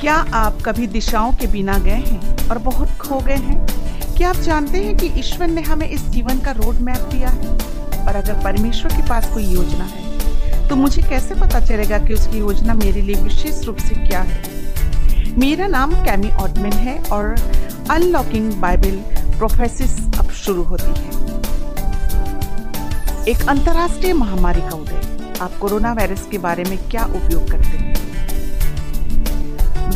क्या आप कभी दिशाओं के बिना गए हैं और बहुत खो गए हैं? क्या आप जानते हैं कि ईश्वर ने हमें इस जीवन का रोड मैप दिया है? और अगर परमेश्वर के पास कोई योजना है तो मुझे कैसे पता चलेगा कि उसकी योजना मेरे लिए विशेष रूप से क्या है? मेरा नाम कैमी ऑटमिन है और अनलॉकिंग बाइबल प्रोफेसिस अब शुरू होती है। एक अंतर्राष्ट्रीय महामारी का उदय। आप कोरोना वायरस के बारे में क्या उपयोग करते हैं?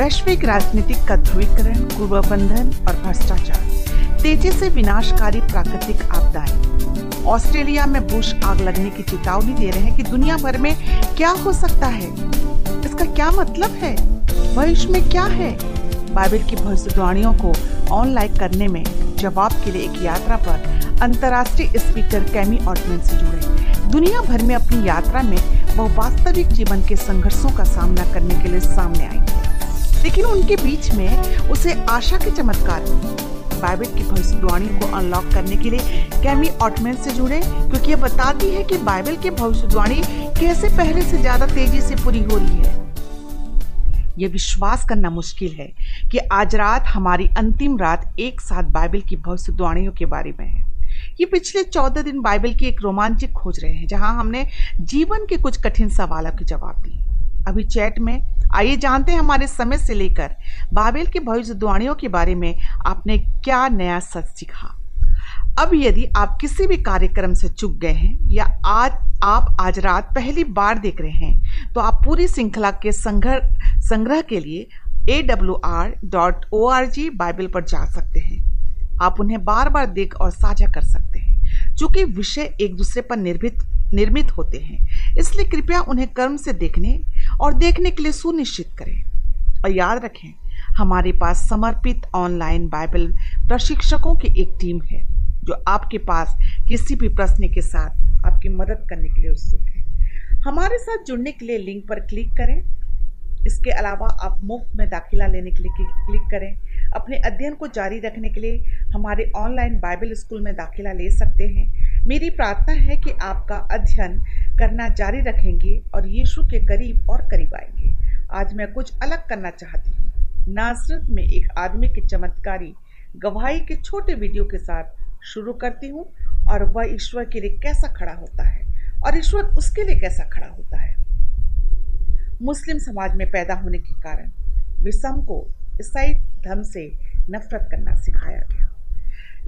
वैश्विक राजनीतिक का ध्रुवीकरण कुप्रबंधन और भ्रष्टाचार, तेज़ी से विनाशकारी प्राकृतिक आपदाएँ। ऑस्ट्रेलिया में बुश आग लगने की चेतावनी दे रहे हैं कि दुनिया भर में क्या हो सकता है। इसका क्या मतलब है? भविष्य में क्या है? बाइबल की भविष्यवाणियों को ऑनलाइन करने में जवाब के लिए एक यात्रा पर अंतर्राष्ट्रीय स्पीकर कैमी ऑटमैन से जुड़े। दुनिया भर में अपनी यात्रा में वह वास्तविक जीवन के संघर्षों का सामना करने के लिए सामने आई। लेकिन उनके बीच में उसे आशा के चमत्कार बाइबल की भविष्यवाणी को अनलॉक करने के लिए कैमी ऑटमैन से जुड़े, क्योंकि ये बताती है कि बाइबल की भविष्यवाणी कैसे पहले से ज़्यादा तेज़ी से पूरी हो रही है। ये विश्वास करना मुश्किल है कि आज रात हमारी अंतिम रात एक साथ बाइबल की भविष्यवाणियों के बारे में है। ये पिछले चौदह दिन बाइबल की एक रोमांचक खोज रहे हैं, जहाँ हमने जीवन के कुछ कठिन सवालों के जवाब दिए। अभी चैट में आइए जानते हैं हमारे समय से लेकर बाबेल की भविष्यवाणियों के बारे में आपने क्या नया सच सीखा। अब यदि आप किसी भी कार्यक्रम से चुक गए हैं या आज आप आज रात पहली बार देख रहे हैं तो आप पूरी श्रृंखला के संग्रह संग्रह के लिए A W R dot O R G Bible पर जा सकते हैं। आप उन्हें बार बार देख और साझा कर सकते हैं चूँकि विषय एक दूसरे पर निर्मित निर्मित होते हैं। इसलिए कृपया उन्हें कर्म से देखने और देखने के लिए सुनिश्चित करें। और याद रखें, हमारे पास समर्पित ऑनलाइन बाइबल प्रशिक्षकों की एक टीम है, जो आपके पास किसी भी प्रश्न के साथ आपकी मदद करने के लिए उत्सुक है। हमारे साथ जुड़ने के लिए लिंक पर क्लिक करें। इसके अलावा आप मुफ़्त में दाखिला लेने के लिए क्लिक करें। अपने अध्ययन को जारी रखने के लिए हमारे ऑनलाइन बाइबल स्कूल में दाखिला ले सकते हैं। मेरी प्रार्थना है कि आपका अध्ययन करना जारी रखेंगे और यीशु के करीब और करीब आएँगे। आज मैं कुछ अलग करना चाहती हूँ। नासरत में एक आदमी की चमत्कारी गवाही के छोटे वीडियो के साथ शुरू करती हूँ और वह ईश्वर के लिए कैसा खड़ा होता है और ईश्वर उसके लिए कैसा खड़ा होता है। मुस्लिम समाज में पैदा होने के कारण विषम को ईसाई धर्म से नफरत करना सिखाया गया।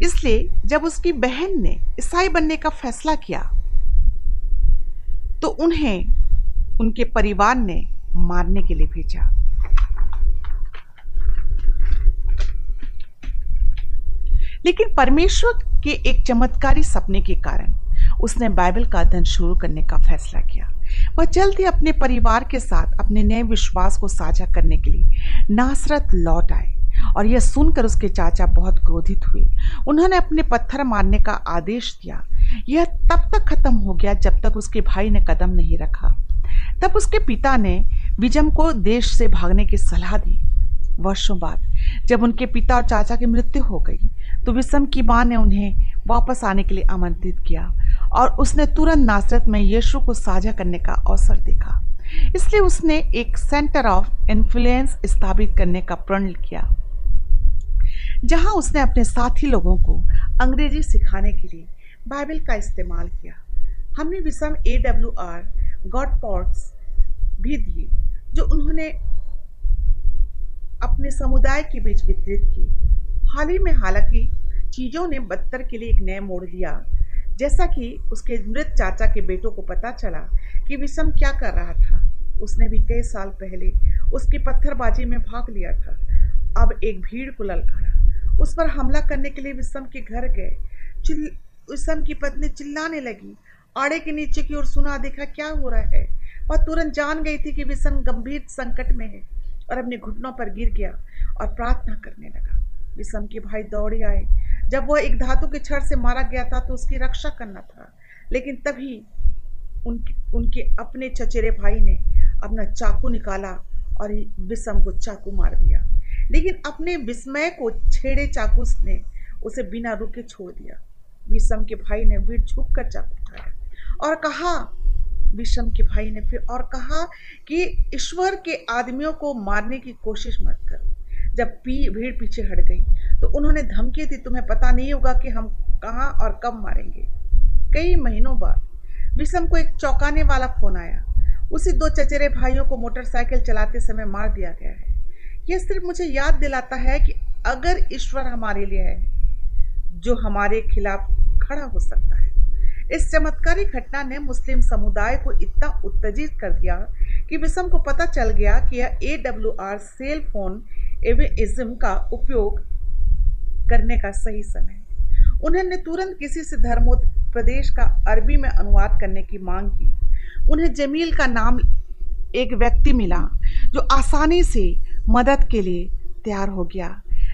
इसलिए जब उसकी बहन ने ईसाई बनने का फैसला किया तो उन्हें उनके परिवार ने मारने के लिए भेजा। लेकिन परमेश्वर के एक चमत्कारी सपने के कारण उसने बाइबल का अध्ययन शुरू करने का फैसला किया। वह जल्द ही अपने परिवार के साथ अपने नए विश्वास को साझा करने के लिए नासरत लौट आए और यह सुनकर उसके चाचा बहुत क्रोधित हुए। उन्होंने अपने पत्थर मारने का आदेश दिया यह तब तक खत्म हो गया जब तक उसके भाई ने कदम नहीं रखा। तब उसके पिता ने विजम को देश से भागने की सलाह दी। वर्षों बाद जब उनके पिता और चाचा की मृत्यु हो गई तो विषम की माँ ने उन्हें वापस आने के लिए आमंत्रित किया और उसने तुरंत नासरत में यीशु को साझा करने का अवसर देखा। इसलिए उसने एक सेंटर ऑफ़ इन्फ्लुएंस स्थापित करने का प्रण किया, जहाँ उसने अपने साथी लोगों को अंग्रेज़ी सिखाने के लिए बाइबल का इस्तेमाल किया। हमने विषम A W R God pods भी दिए, जो उन्होंने अपने समुदाय के बीच वितरित किए। हाल ही में हालाँकि चीज़ों ने बदतर के लिए एक नया मोड़ लिया। जैसा कि उसके मृत चाचा के बेटों को पता चला कि विषम क्या कर रहा था। उसने भी कई साल पहले उसकी पत्थरबाजी में भाग लिया था। अब एक भीड़ को ललकारा। उस पर हमला करने के लिए विषम के घर गए। विषम की पत्नी चिल्लाने लगी। आड़े के नीचे की ओर सुना देखा क्या हो रहा है। वह तुरंत जान गई थी कि विषम गंभीर संकट में है और अपने घुटनों पर गिर गया और प्रार्थना करने लगा। विषम के भाई दौड़े आए। जब वह एक धातु के छड़ से मारा गया था तो उसकी रक्षा करना था। लेकिन तभी उनके उनके अपने चचेरे भाई ने अपना चाकू निकाला और विषम को चाकू मार दिया। लेकिन अपने विस्मय को छेड़े चाकू ने उसे बिना रुके छोड़ दिया। विषम के भाई ने वीर झुक कर चाकू उठाया और कहा, विषम के भाई ने फिर और कहा कि ईश्वर के आदमियों को मारने की कोशिश मत करो। जब पी, भीड़ पीछे हट गई तो उन्होंने धमकी दी, तुम्हें पता नहीं होगा कि हम कहाँ और कब मारेंगे। कई महीनों बाद विषम को एक चौंकाने वाला फ़ोन आया। उसी दो चचेरे भाइयों को मोटरसाइकिल चलाते समय मार दिया गया है। यह सिर्फ़ मुझे याद दिलाता है कि अगर ईश्वर हमारे लिए है जो हमारे खिलाफ खड़ा हो सकता है। इस चमत्कारी घटना ने मुस्लिम समुदाय को इतना उत्तेजित कर दिया कि विषम को पता चल गया कि यह A W R cell phone एविज्म का उपयोग करने का सही समय उन्होंने तुरंत किसी से धर्मोपदेश का अरबी में अनुवाद करने की मांग की। उन्हें जमील का नाम एक व्यक्ति मिला जो आसानी से मदद के लिए तैयार हो गया।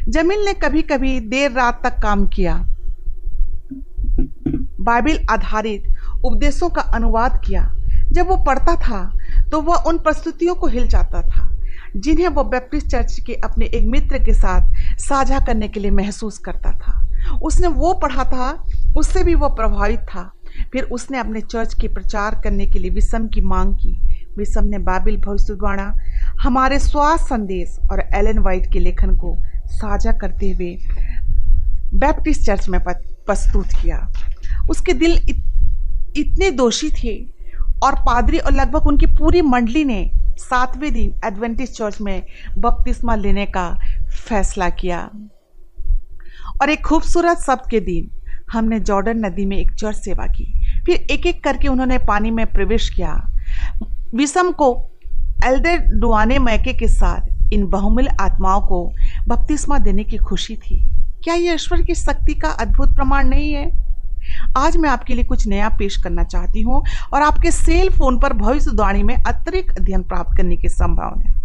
जमील ने कभी कभी देर रात तक काम किया। बाइबिल आधारित उपदेशों का अनुवाद किया। जब वो पढ़ता था तो वह उन प्रस्तुतियों को हिल जाता था, जिन्हें वो बैप्टिस्ट चर्च के अपने एक मित्र के साथ साझा करने के लिए महसूस करता था। उसने वो पढ़ा था, उससे भी वो प्रभावित था। फिर उसने अपने चर्च के प्रचार करने के लिए विषम की मांग की। विषम ने बाबिल भविष्यवाणा, हमारे स्वास्थ्य संदेश और एलन वाइट के लेखन को साझा करते हुए बैप्टिस्ट चर्च में प्रस्तुत किया। उसके दिल इत, इतने दोषी थे और पादरी और लगभग उनकी पूरी मंडली ने सातवें दिन एडवेंटिस्ट चर्च में बपतिस्मा लेने का फैसला किया। और एक खूबसूरत शब्द के दिन हमने जॉर्डन नदी में एक चर्च सेवा की। फिर एक एक करके उन्होंने पानी में प्रवेश किया। विषम को एल्डर डुआने मैके के साथ इन बहुमिल आत्माओं को बपतिस्मा देने की खुशी थी। क्या यह ईश्वर की शक्ति का अद्भुत प्रमाण नहीं है? आज मैं आपके लिए कुछ नया पेश करना चाहती हूँ और आपके सेल फ़ोन पर भविष्यवाणी में अतिरिक्त अध्ययन प्राप्त करने की संभावना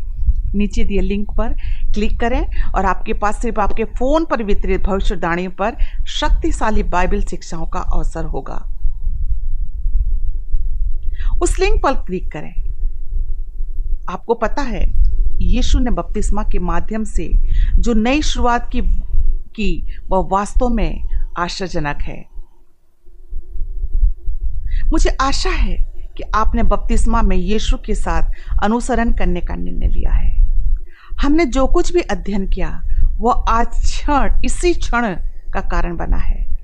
नीचे दिए लिंक पर क्लिक करें और आपके पास सिर्फ़ आपके फ़ोन पर वितरित भविष्यवाणी पर शक्तिशाली बाइबल शिक्षाओं का अवसर होगा। उस लिंक पर क्लिक करें। आपको पता है यीशु ने बपतिस्मा के माध्यम से जो नई शुरुआत की की, वह वास्तव में आश्चर्यजनक है। मुझे आशा है कि आपने बपतिस्मा में यीशु के साथ अनुसरण करने का निर्णय लिया है। हमने जो कुछ भी अध्ययन किया, वह आज क्षण, इसी क्षण का कारण बना है।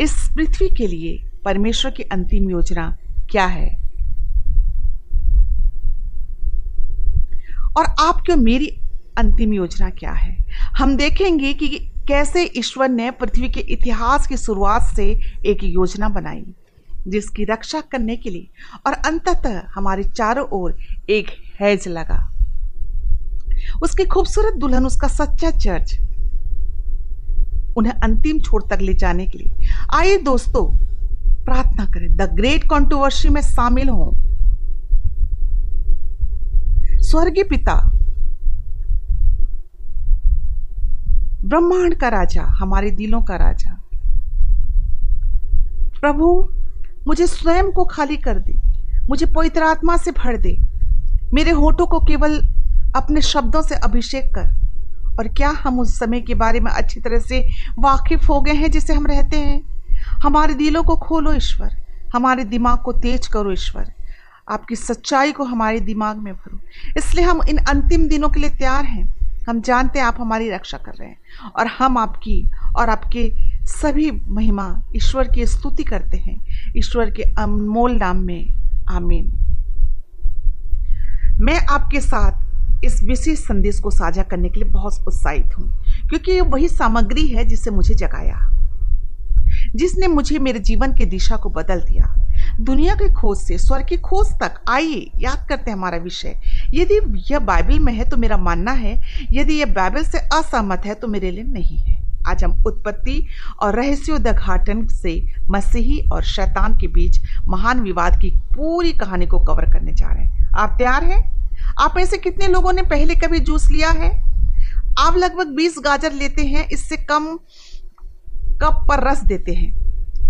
इस पृथ्वी के लिए परमेश्वर की अंतिम योजना क्या है? और आपके मेरी अंतिम योजना क्या है? हम देखेंगे कि कैसे ईश्वर ने पृथ्वी के इतिहास की शुरुआत से एक योजना बनाई, जिसकी रक्षा करने के लिए और अंततः हमारे चारों ओर एक हैज़ लगा। उसकी खूबसूरत दुल्हन, उसका सच्चा चर्च, उन्हें अंतिम छोर तक ले जाने के लिए। आइए दोस्तों, प्रार्थना करें। द ग्रेट कॉन्ट्रोवर्सी में शामिल हों। स्वर्गीय पिता, ब्रह्मांड का राजा, हमारे दिलों का राजा। प्रभु, मुझे स्वयं को खाली कर दे, मुझे पवित्र आत्मा से भर दे। मेरे होठों को केवल अपने शब्दों से अभिषेक कर। और क्या हम उस समय के बारे में अच्छी तरह से वाकिफ हो गए हैं जिसे हम रहते हैं? हमारे दिलों को खोलो ईश्वर, हमारे दिमाग को तेज करो ईश्वर। आपकी सच्चाई को हमारे दिमाग में भरो। इसलिए हम इन अंतिम दिनों के लिए तैयार हैं। हम जानते हैं आप हमारी रक्षा कर रहे हैं और हम आपकी और आपके सभी महिमा ईश्वर की स्तुति करते हैं। ईश्वर के अनमोल नाम में। आमीन। मैं आपके साथ इस विशेष संदेश को साझा करने के लिए बहुत उत्साहित हूँ, क्योंकि ये वही सामग्री है जिसे मुझे जगाया। जिसने मुझे मेरे जीवन की दिशा को बदल दिया। दुनिया की खोज से स्वर की खोज तक। आइए, याद करते हैं हमारा विषय। यदि यह बाइबल में है तो मेरा मानना है, यदि यह बाइबल से असहमत है तो मेरे लिए नहीं है। आज हम उत्पत्ति और रहस्योद्घाटन से मसीही और शैतान के बीच महान विवाद की पूरी कहानी को कवर करने जा रहे हैं। आप तैयार हैं? आप में से कितने लोगों ने पहले कभी जूस लिया है? आप लगभग 20 गाजर लेते हैं, इससे कम कप पर रस देते हैं।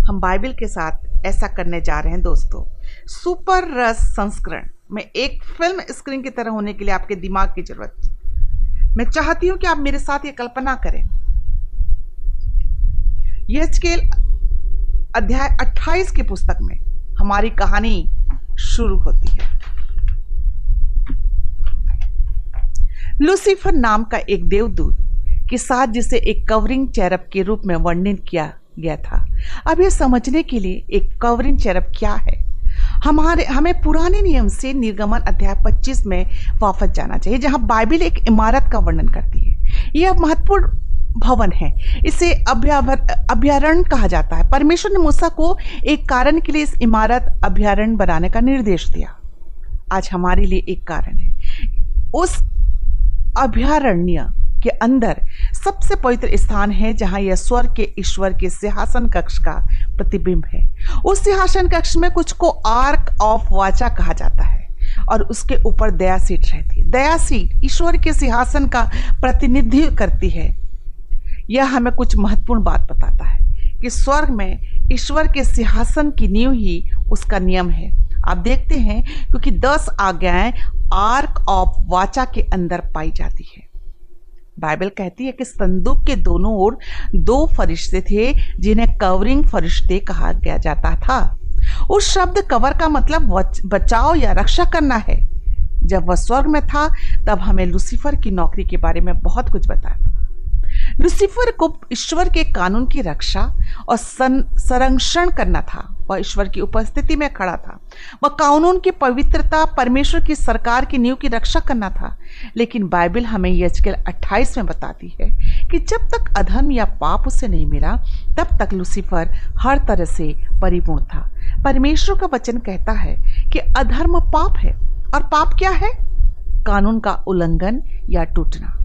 हम बाइबल के साथ ऐसा करने जा रहे हैं दोस्तों। सुपर रस संस्करण। में एक फ़िल्म स्क्रीन की तरह होने के लिए आपके दिमाग की ज़रूरत। मैं चाहती हूँ कि आप मेरे साथ ये कल्पना करें। यह स्केल अध्याय 28 की पुस्तक में हमारी कहानी शुरू होती है। लूसीफर नाम का एक देवदूत के साथ जिसे एक कवरिंग चैरप के रूप में वर्णित किया गया था। अब यह समझने के लिए एक कवरिंग चैरप क्या है? हमारे, हमें पुराने नियम से निर्गमन अध्याय 25 में वापस जाना चाहिए, जहाँ बाइबिल एक इमारत का वर्णन करती है। यह महत्वपूर्ण भवन है। इसे अभ्यारण्य कहा जाता है। परमेश्वर ने मूसा को एक कारण के लिए इस इमारत अभ्यारण्य बनाने का निर्देश दिया। आज हमारे लिए एक कारण है। उस अभ्यारण्य के अंदर सबसे पवित्र स्थान है जहाँ यह स्वर्ग के ईश्वर के सिंहासन कक्ष का प्रतिबिंब है। उस सिंहासन कक्ष में कुछ को आर्क ऑफ़ वाचा कहा जाता है और उसके ऊपर दया सीट रहती है। दया सीट ईश्वर के सिंहासन का प्रतिनिधित्व करती है। यह हमें कुछ महत्वपूर्ण बात बताता है कि स्वर्ग में ईश्वर के सिंहासन की नींव ही उसका नियम है। आप देखते हैं क्योंकि दस आज्ञाएँ आर्क ऑफ़ वाचा के अंदर पाई जाती है। बाइबल कहती है कि संदूक के दोनों ओर दो फरिश्ते थे, जिन्हें कवरिंग फरिश्ते कहा गया जाता था। उस शब्द कवर का मतलब बचाव या रक्षा करना है। जब वह स्वर्ग में था, तब हमें लुसीफर की नौकरी के बारे में बहुत कुछ बताया। लुसीफर को ईश्वर के कानून की रक्षा और संरक्षण करना था। वह ईश्वर की उपस्थिति में खड़ा था। वह कानून की पवित्रता, परमेश्वर की सरकार की नींव की रक्षा करना था। लेकिन बाइबल हमें यजकेल 28 में बताती है कि जब तक अधर्म या पाप उसे नहीं मिला, तब तक लुसिफर हर तरह से परिपूर्ण था। परमेश्वर का वचन कहता है कि अधर्म पाप है और पाप क्या है? कानून का उल्लंघन या टूटना।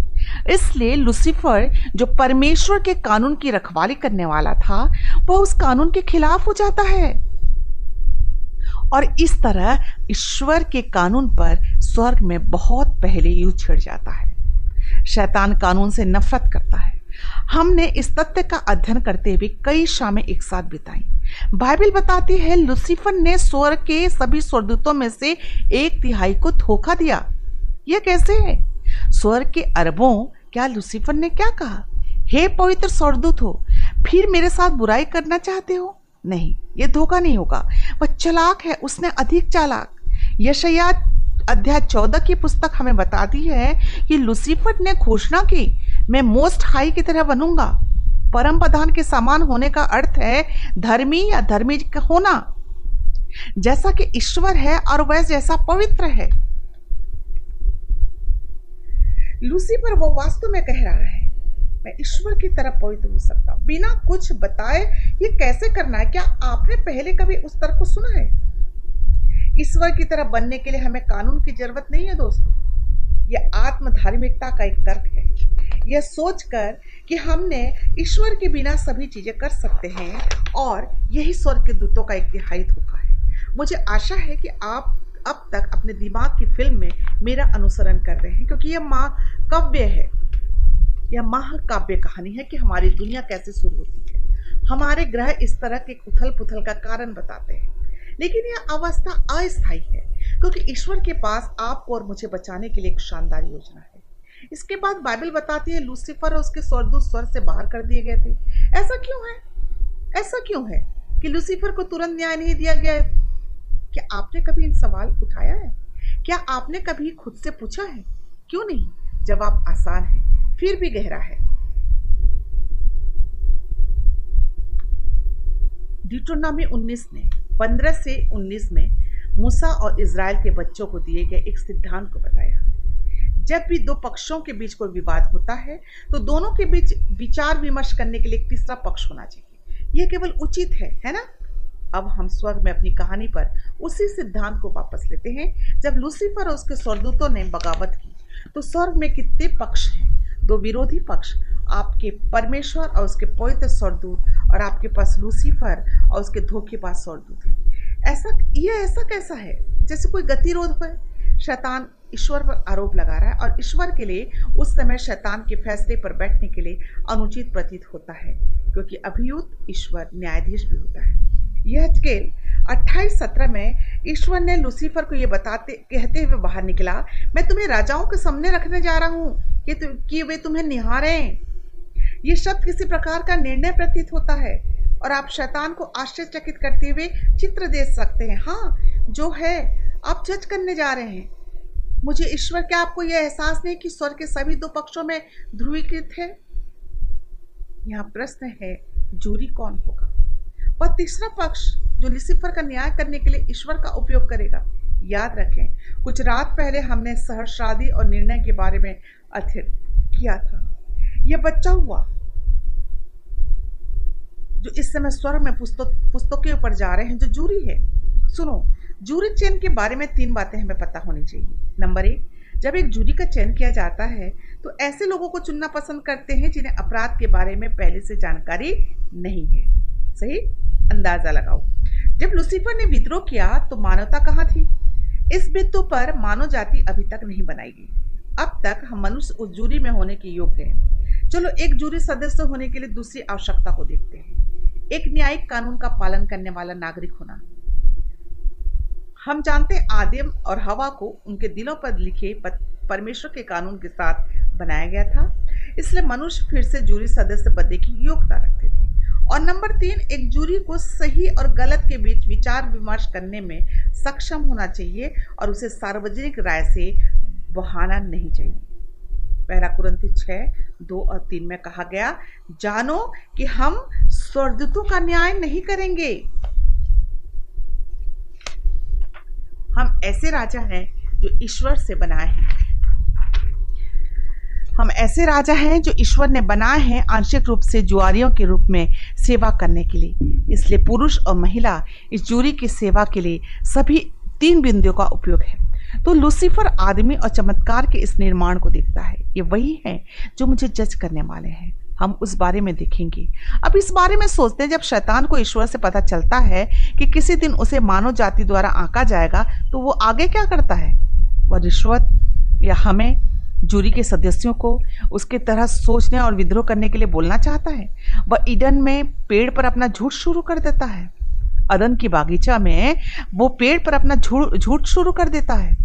इसलिए लुसीफर, जो परमेश्वर के कानून की रखवाली करने वाला था, वह उस कानून के खिलाफ हो जाता है। और इस तरह ईश्वर के कानून पर स्वर्ग में बहुत पहले युद्ध छिड़ जाता है। शैतान कानून से नफरत करता है। हमने इस तथ्य का अध्ययन करते हुए कई शामें एक साथ बिताई। बाइबल बताती है, लुसीफर ने स्वर्ग के सभी स्वर्गदूतों में से एक तिहाई को धोखा दिया। यह कैसे है? स्वर्ग के अरबों, क्या लुसीफर ने क्या कहा? हे पवित्र स्वर्गदूत हो, फिर मेरे साथ बुराई करना चाहते हो? नहीं, ये धोखा नहीं होगा। वह चलाक है, उसने अधिक चालाक। यशया अध्याय चौदह की पुस्तक हमें बताती है कि लुसीफर ने घोषणा की, मैं मोस्ट हाई की तरह बनूँगा। परम प्रधान के समान होने का अर्थ है, धर्मी या धर्मी होना। जैसा कि ईश्वर है और वह जैसा पवित्र है। लूसीफर, वो वास्तव में कह रहा है, मैं ईश्वर की तरफ़ पवित्र हो सकता हूँ। बिना कुछ बताए ये कैसे करना है? क्या आपने पहले कभी उस तर्क को सुना है? ईश्वर की तरफ़ बनने के लिए हमें कानून की ज़रूरत नहीं है दोस्तों। यह आत्म धार्मिकता का एक तर्क है। यह सोचकर कि हमने ईश्वर के बिना सभी चीज़ें कर सकते हैं और यही स्वर्ग के दूतों का एक तिहाई धोखा है। मुझे आशा है कि आप अब तक अपने दिमाग की फ़िल्म में मेरा अनुसरण कर रहे हैं, क्योंकि यह माँ काव्य है। यह महाकाव्य कहानी है कि हमारी दुनिया कैसे शुरू होती है। हमारे ग्रह इस तरह के उथल पुथल का कारण बताते हैं। लेकिन यह अवस्था अस्थायी है, क्योंकि ईश्वर के पास आपको और मुझे बचाने के लिए एक शानदार योजना है। इसके बाद बाइबल बताती है, लूसीफर और उसके स्वर्गदूत स्वर से बाहर कर दिए गए थे। ऐसा क्यों है? ऐसा क्यों है कि लूसीफर को तुरंत न्याय नहीं दिया गया क्या आपने कभी इन सवाल उठाया है? क्या आपने कभी खुद से पूछा है? क्यों नहीं? जवाब आसान है, फिर भी गहरा है। डिटोनामी 19 ने 15 से 19 में मूसा और इसराइल के बच्चों को दिए गए एक सिद्धांत को बताया। जब भी दो पक्षों के बीच कोई विवाद होता है तो दोनों के बीच विचार विमर्श करने के लिए एक तीसरा पक्ष होना चाहिए। यह केवल उचित है है ना? अब हम स्वर्ग में अपनी कहानी पर उसी सिद्धांत को वापस लेते हैं। जब लूसीफर और उसके स्वर्गदूतों ने बगावत की तो स्वर्ग में कितने पक्ष हैं? दो विरोधी पक्ष, आपके परमेश्वर और उसके पवित्र स्वर्गदूत और आपके पास लूसीफर और उसके धोखेबाज स्वर्गदूत हैं। ऐसा यह ऐसा कैसा है? जैसे कोई गतिरोध हो? शैतान ईश्वर पर आरोप लगा रहा है और ईश्वर के लिए उस समय शैतान के फैसले पर बैठने के लिए अनुचित प्रतीत होता है, क्योंकि अभियुक्त ईश्वर न्यायाधीश भी होता है। अट्ठाईस सत्रह में ईश्वर ने लुसीफर को यह बताते कहते हुए बाहर निकला मैं तुम्हें राजाओं के सामने रखने जा रहा हूँ कि, कि वे तुम्हें निहारें। ये शब्द किसी प्रकार का निर्णय प्रतीत होता है और आप शैतान को आश्चर्यचकित करते हुए चित्र दे सकते हैं। हाँ जो है आप जज करने जा रहे हैं। मुझे ईश्वर क्या आपको यह एहसास नहीं कि स्वर के सभी दो पक्षों में ध्रुवीकृत है? यहाँ प्रश्न है जूरी कौन होगा? वह तीसरा पक्ष जो लिसिफर का न्याय करने के लिए ईश्वर का उपयोग करेगा, याद रखें, कुछ रात पहले हमने सहर्षादी और निर्णय के बारे में अध्ययन किया था। यह बच्चा हुआ, जो इस समय स्वर में पुस्तक ऊपर जा रहे हैं, जो जूरी है। सुनो, जूरी चयन के बारे में तीन बातें हमें पता होनी चाहिए। नंबर एक, जब एक जूरी का चयन किया जाता है तो ऐसे लोगों को चुनना पसंद करते हैं जिन्हें अपराध के बारे में पहले से जानकारी नहीं है। सही? अंदाज़ा लगाओ। जब लुसीफर ने विद्रोह किया तो मानवता कहाँ थी? इस बिंदु पर मानव जाति अभी तक नहीं बनाई गई अब तक हम मनुष्य उस जूरी में होने के योग्य हैं। चलो, एक जूरी सदस्य होने के लिए दूसरी आवश्यकता को देखते हैं। एक न्यायिक कानून का पालन करने वाला नागरिक होना। हम जानते हैं आदिम और हवा को उनके दिलों पर लिखे परमेश्वर के कानून के साथ बनाया गया था। इसलिए मनुष्य फिर से जूरी सदस्य बनने की योग्यता रखते थे। और नंबर तीन, एक जूरी को सही और गलत के बीच विचार विमर्श करने में सक्षम होना चाहिए और उसे सार्वजनिक राय से बहाना नहीं चाहिए। पहला कुरंती छः दो और तीन में कहा गया, जानो कि हम स्वर्गदूतों का न्याय नहीं करेंगे। हम ऐसे राजा हैं जो ईश्वर से बनाए हैं। हम ऐसे राजा हैं जो ईश्वर ने बनाए हैं आंशिक रूप से जुआरियों के रूप में सेवा करने के लिए। इसलिए पुरुष और महिला इस जूरी की सेवा के लिए सभी तीन बिंदुओं का उपयोग है। तो लूसीफर आदमी और चमत्कार के इस निर्माण को देखता है। ये वही है जो मुझे जज करने वाले हैं। हम उस बारे में देखेंगे। अब इस बारे में सोचते हैं, जब शैतान को ईश्वर से पता चलता है कि किसी दिन उसे मानव जाति द्वारा आंका जाएगा तो वो आगे क्या करता है? वह रिश्वत या हमें जूरी के सदस्यों को उसके तरह सोचने और विद्रोह करने के लिए बोलना चाहता है। वह ईडन में पेड़ पर अपना झूठ शुरू कर देता है। अदन की बागीचा में वो पेड़ पर अपना झूठ शुरू कर देता है।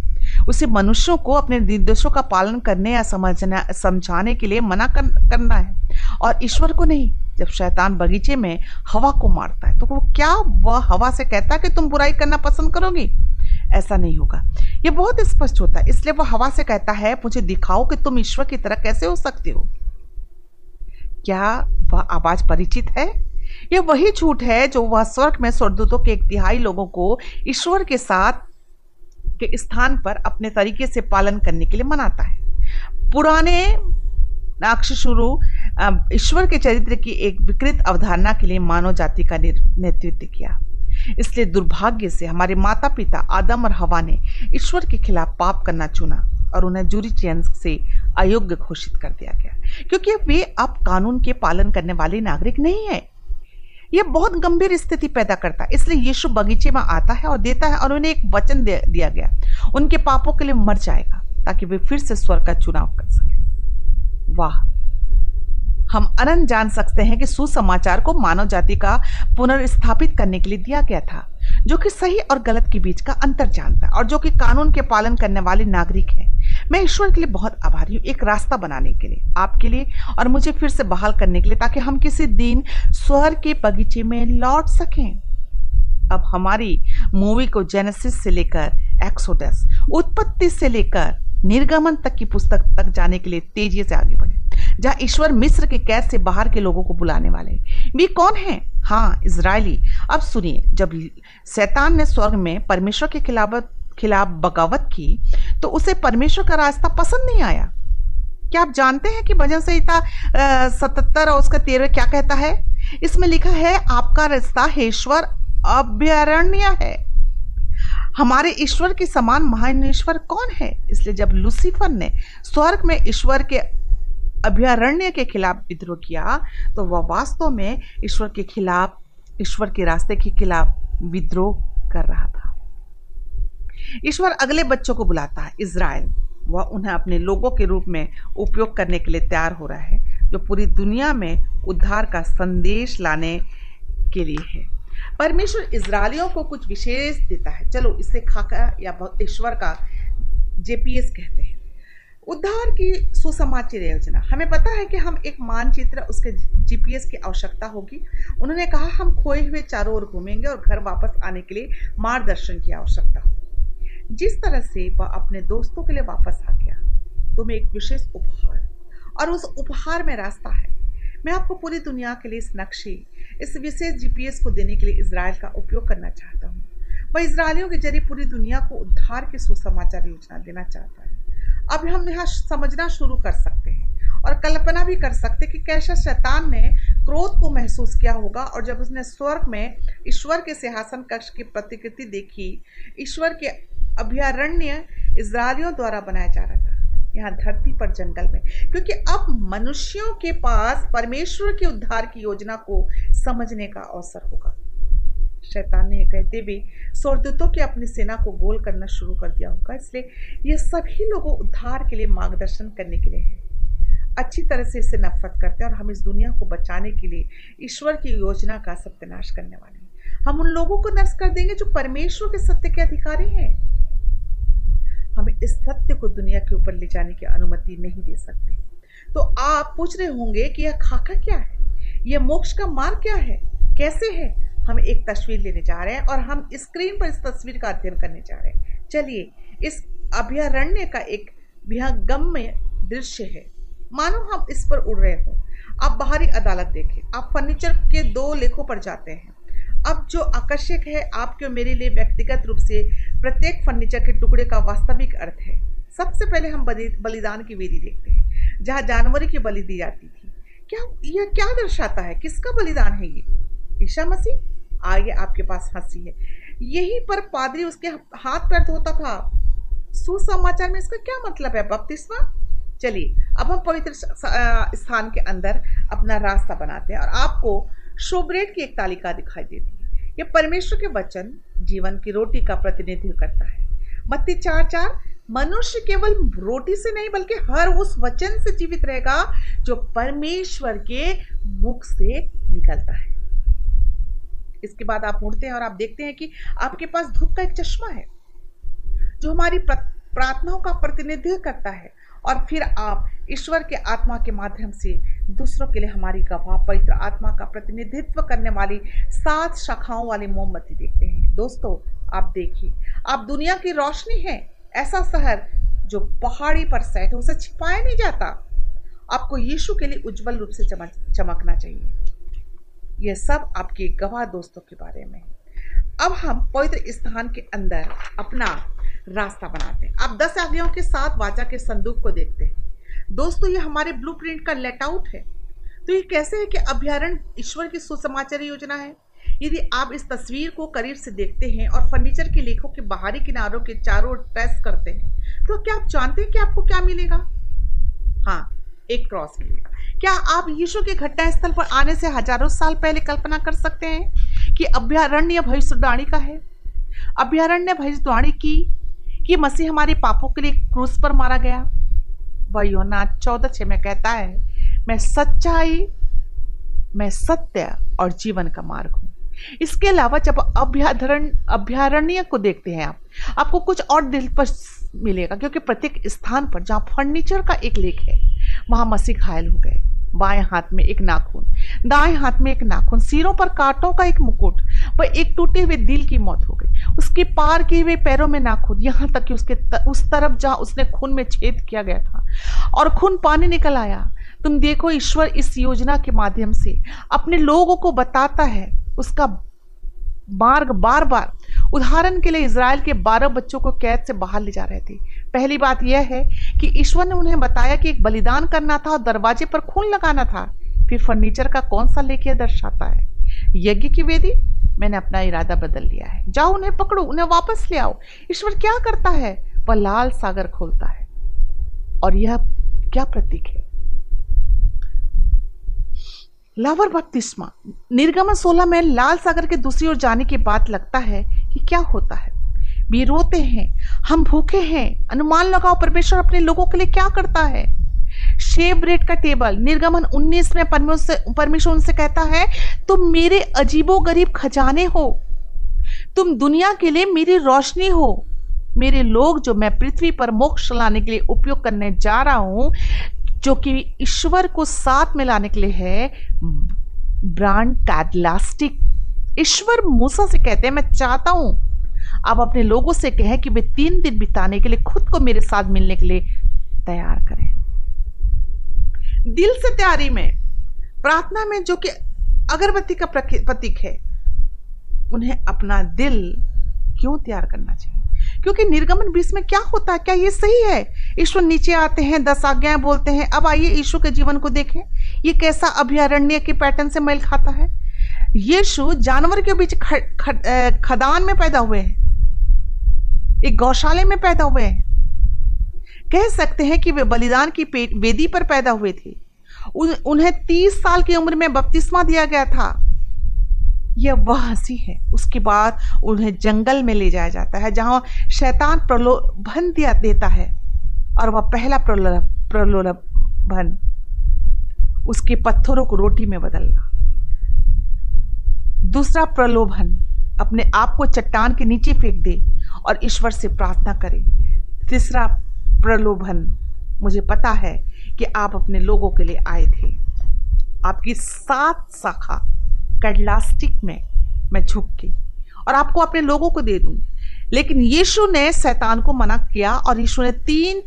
उसे मनुष्यों को अपने निर्देशों का पालन करने या समझना समझाने के लिए मना कर, करना है। और ईश्वर को नहीं जब शैतान बगीचे में हवा को मारता है तो वो क्या वह हवा से कहता है कि तुम बुराई करना पसंद करोगी? ऐसा नहीं होगा। ये बहुत स्पष्ट होता है। इसलिए वो हवा से कहता है, मुझे दिखाओ कि तुम ईश्वर की तरह कैसे हो सकते हो। क्या वह आवाज़ परिचित है? यह वही झूठ है जो वह स्वर्ग में स्वर्गदूतों के एक तिहाई लोगों को ईश्वर के साथ, के स्थान पर अपने तरीके से पालन करने के लिए मनाता है। पुराने शुरू ईश्वर के चरित्र की एक विकृत अवधारणा के लिए मानव जाति का नेतृत्व किया। इसलिए दुर्भाग्य से हमारे माता पिता आदम और हवा ने ईश्वर के खिलाफ पाप करना चुना और उन्हें जूरी चयन से अयोग्य घोषित कर दिया गया। क्योंकि वे अब कानून के पालन करने वाले नागरिक नहीं है। यह बहुत गंभीर स्थिति पैदा करता है। इसलिए यीशु बगीचे में आता है और देता है और उन्हें एक वचन दिया गया। उनके पापों के लिए मर जाएगा ताकि वे फिर से स्वर का चुनाव कर सके। वाह! हम अनंत जान सकते हैं कि सुसमाचार को मानव जाति का पुनर्स्थापित करने के लिए दिया गया था, जो कि सही और गलत के बीच का अंतर जानता और जो कि कानून के पालन करने वाले नागरिक है। मैं ईश्वर के लिए बहुत आभारी हूँ एक रास्ता बनाने के लिए, आपके लिए और मुझे फिर से बहाल करने के लिए ताकि हम किसी दिन स्वर के बगीचे में लौट सकें। अब हमारी मूवी को जेनेसिस से लेकर एक्सोडस उत्पत्ति से लेकर निर्गमन तक की पुस्तक तक जाने के लिए तेज़ी से आगे बढ़े। जहाँ ईश्वर मिस्र के कैद से बाहर के लोगों को बुलाने वाले वे कौन हैं? हाँ इज़राइली। अब सुनिए, जब शैतान ने स्वर्ग में परमेश्वर के खिलाफ खिलाफ बगावत की तो उसे परमेश्वर का रास्ता पसंद नहीं आया। क्या आप जानते हैं कि भजन संहिता सतहत्तर और उसका तेरह क्या कहता है? इसमें लिखा है, आपका रास्ता हेश्वर अभ्यारण्य है। हमारे ईश्वर के समान महान ईश्वर कौन है? इसलिए जब लुसीफर ने स्वर्ग में ईश्वर के अभ्यारण्य के खिलाफ विद्रोह किया तो वह वास्तव में ईश्वर के खिलाफ, ईश्वर के रास्ते के खिलाफ विद्रोह कर रहा था। ईश्वर अगले बच्चों को बुलाता है इसराइल वह उन्हें अपने लोगों के रूप में उपयोग करने के लिए तैयार हो रहा है, जो पूरी दुनिया में उद्धार का संदेश लाने के लिए है। परमेश्वर इसराइलियों को कुछ विशेष देता है। चलो, इसे खाका या ईश्वर का जेपीएस कहते हैं। उद्धार की सुसमाचार योजना हमें पता है कि हम एक मानचित्र, उसके जीपीएस की आवश्यकता होगी। उन्होंने कहा, हम खोए हुए चारों ओर घूमेंगे और घर वापस आने के लिए मार्गदर्शन की आवश्यकता जिस तरह से वह अपने दोस्तों के लिए वापस आ गया तुम्हें एक विशेष उपहार, और उस उपहार में रास्ता है। मैं आपको पूरी दुनिया के लिए इस नक्शे, इस विशेष जीपीएस को देने के लिए इसराइल का उपयोग करना चाहता हूँ। वह इसराइलियों के ज़रिए पूरी दुनिया को उद्धार की सुसमाचार योजना देना चाहता है अब हम यहाँ समझना शुरू कर सकते हैं और कल्पना भी कर सकते कि कैसा शैतान ने क्रोध को महसूस किया होगा और जब उसने स्वर्ग में ईश्वर के सिंहासन कक्ष की प्रतिकृति देखी, ईश्वर के अभ्यारण्य इसराइलियों द्वारा बनाया जा रहा था, यहाँ धरती पर जंगल में। क्योंकि अब मनुष्यों के पास परमेश्वर के उद्धार की योजना को समझने का अवसर होगा। शैतान ने कहते भी स्वर्दूतों की अपनी सेना को गोल करना शुरू कर दिया होगा। इसलिए ये सभी लोगों उद्धार के लिए मार्गदर्शन करने के लिए है। अच्छी तरह से इसे नफरत करते हैं और हम इस दुनिया को बचाने के लिए ईश्वर की योजना का सत्यानाश करने वाले हैं। हम उन लोगों को नष्ट कर देंगे जो परमेश्वर के सत्य के अधिकारी हैं। हम इस सत्य को दुनिया के ऊपर ले जाने की अनुमति नहीं दे सकते। तो आप पूछ रहे होंगे कि यह खाका क्या है? यह मोक्ष का मार्ग क्या है? कैसे है? हम एक तस्वीर लेने जा रहे हैं और हम स्क्रीन पर इस तस्वीर का अध्ययन करने जा रहे हैं। चलिए, इस अभ्यारण्य का एक में दृश्य है। मानो हम इस पर उड़ रहे हों। आप बाहरी अदालत देखें। आप फर्नीचर के दो लेखों पर जाते हैं। अब जो आकर्षक है आपके मेरे लिए व्यक्तिगत रूप से प्रत्येक फर्नीचर के टुकड़े का वास्तविक अर्थ है। सबसे पहले हम बलिदान की वेदी देखते हैं, जहाँ जानवरों की बलि दी जाती थी। क्या, यह क्या दर्शाता है? किसका बलिदान है ये? ईशा मसीह? आगे आपके पास हँसी है। यही पर पादरी उसके हाथ पैर धोता था। सुसमाचार में इसका क्या मतलब है, बपतिस्मा? चलिए, अब हम पवित्र स्थान के अंदर अपना रास्ता बनाते हैं और आपको शोब्रेड की एक तालिका दिखाई देती है। यह परमेश्वर के वचन जीवन की रोटी का प्रतिनिधित्व करता है। मत्ती चार चार, मनुष्य केवल रोटी से नहीं बल्कि हर उस वचन से जीवित रहेगा जो परमेश्वर के मुख से निकलता है। इसके बाद आप मुड़ते हैं और आप देखते हैं कि आपके पास धूप का एक चश्मा है, जो हमारी प्रार्थनाओं का प्रतिनिधित्व करता है। और फिर आप ईश्वर के आत्मा के माध्यम से दूसरों के लिए हमारी गवाह, पवित्र आत्मा का प्रतिनिधित्व करने वाली सात शाखाओं वाली मोमबत्ती देखते हैं। दोस्तों, आप देखिए, आप दुनिया की रोशनी है, ऐसा शहर जो पहाड़ी पर सेट है उसे छिपाया नहीं जाता। आपको यीशु के लिए उज्जवल रूप से चमक, चमकना चाहिए। यह सब आपके गवाह दोस्तों के बारे में है। अब हम पवित्र स्थान के अंदर अपना रास्ता बनाते हैं। आप दस आज्ञाओं के साथ वाचा के संदूक को देखते हैं। दोस्तों, ये हमारे ब्लूप्रिंट का लेट आउट है। तो ये कैसे है कि अभ्यारण ईश्वर की सुसमाचार योजना है? यदि आप इस तस्वीर को करीब से देखते हैं और फर्नीचर के लेखों के बाहरी किनारों के चारों ओर ट्रेस करते हैं तो क्या आप जानते हैं कि आपको क्या मिलेगा? हाँ एक क्रॉस मिलेगा। क्या आप यीशु के घटना स्थल पर आने से हज़ारों साल पहले कल्पना कर सकते हैं कि अभ्यारण्य भविष्यवाणी का है? अभ्यारण्य भविष्यवाणी की, कि मसीह हमारे पापों के लिए क्रूस पर मारा गया? वह योना चौदह छह में कहता है, मैं सच्चाई, मैं सत्य और जीवन का मार्ग हूँ। इसके अलावा जब अभ्यारण अभ्यारण्य को देखते हैं आप, आपको कुछ और दिलचस्प मिलेगा, क्योंकि प्रत्येक स्थान पर जहाँ फर्नीचर का एक लेख है, वहाँ मसीह घायल हो गए। बाएँ हाथ में एक नाखून दाएँ हाथ में एक नाखून सिरों पर कांटों का एक मुकुट वह एक टूटे हुए दिल की मौत हो गई। उसके पार किए हुए पैरों में नाखून यहाँ तक कि उसके त, उस तरफ़ जहाँ उसने खून में छेद किया गया था। और खून पानी निकल आया। तुम देखो ईश्वर इस योजना के माध्यम से अपने लोगों को बताता है उसका मार्ग बार बार उदाहरण के लिए इसराइल के बारह बच्चों को कैद से बाहर ले जा रहे थे। पहली बात यह है कि ईश्वर ने उन्हें बताया कि एक बलिदान करना था और दरवाजे पर खून लगाना था। फिर फर्नीचर का कौन सा लेके दर्शाता है? यज्ञ की वेदी? मैंने अपना इरादा बदल लिया है। जाओ, उन्हें पकड़ो, उन्हें वापस ले आओ। ईश्वर क्या करता है? वह लाल सागर खोलता है। और यह क्या प्रतीक है? लावर बपतिस्मा। निर्गमन सोलह में लाल सागर के दूसरी ओर जाने की बात लगता है कि क्या होता है? वे रोते हैं, हम भूखे हैं। अनुमान लगाओ, परमेश्वर अपने लोगों के लिए क्या करता है? शेव ब्रेड का टेबल। निर्गमन 19 में परमेश्वर उनसे कहता है, तुम मेरे अजीबो गरीब खजाने हो। तुम दुनिया के लिए मेरी रोशनी हो। मेरे लोग जो मैं पृथ्वी पर मोक्ष लाने के लिए उपयोग करने जा रहा हूँ, जो कि ईश्वर को साथ में लाने के लिए है, ब्रांड कैडलास्टिक ईश्वर मूसा से कहते हैं, मैं चाहता हूँ आप अपने लोगों से कहें कि वे तीन दिन बिताने के लिए खुद को मेरे साथ मिलने के लिए तैयार करें। दिल से तैयारी में, प्रार्थना में जो कि अगरबत्ती का प्रतीक है, उन्हें अपना दिल क्यों तैयार करना चाहिए? क्योंकि निर्गमन बीस में क्या होता है? क्या ये सही है? ईश्वर नीचे आते हैं, दस आज्ञाएँ बोलते हैं, अब आइए ईश्वर के जीवन को देखें। ये कैसा अभ्यारण्य के पैटर्न से मेल खाता है? यीशु जानवर के बीच खदान में पैदा हुए हैं। एक गौशाले में पैदा हुए हैं। कह सकते हैं कि वे बलिदान की वेदी पर पैदा हुए थे। उन, उन्हें तीस साल की उम्र में बपतिस्मा दिया गया था। यह वह हँसी है। उसके बाद उन्हें जंगल में ले जाया जाता है जहाँ शैतान प्रलोभन दिया देता है और वह पहला प्रलोभ प्रलोभन। उसके पत्थरों को रोटी में बदलना। दूसरा प्रलोभन अपने आप को चट्टान के नीचे फेंक दे। और ईश्वर से प्रार्थना करें। तीसरा प्रलोभन, मुझे पता है कि आप अपने लोगों के लिए आए थे। आपकी सात शाखा कैडलास्टिक में मैं झुक के और आपको अपने लोगों को दे दूँ। लेकिन यीशु ने शैतान को मना किया और यीशु ने तीन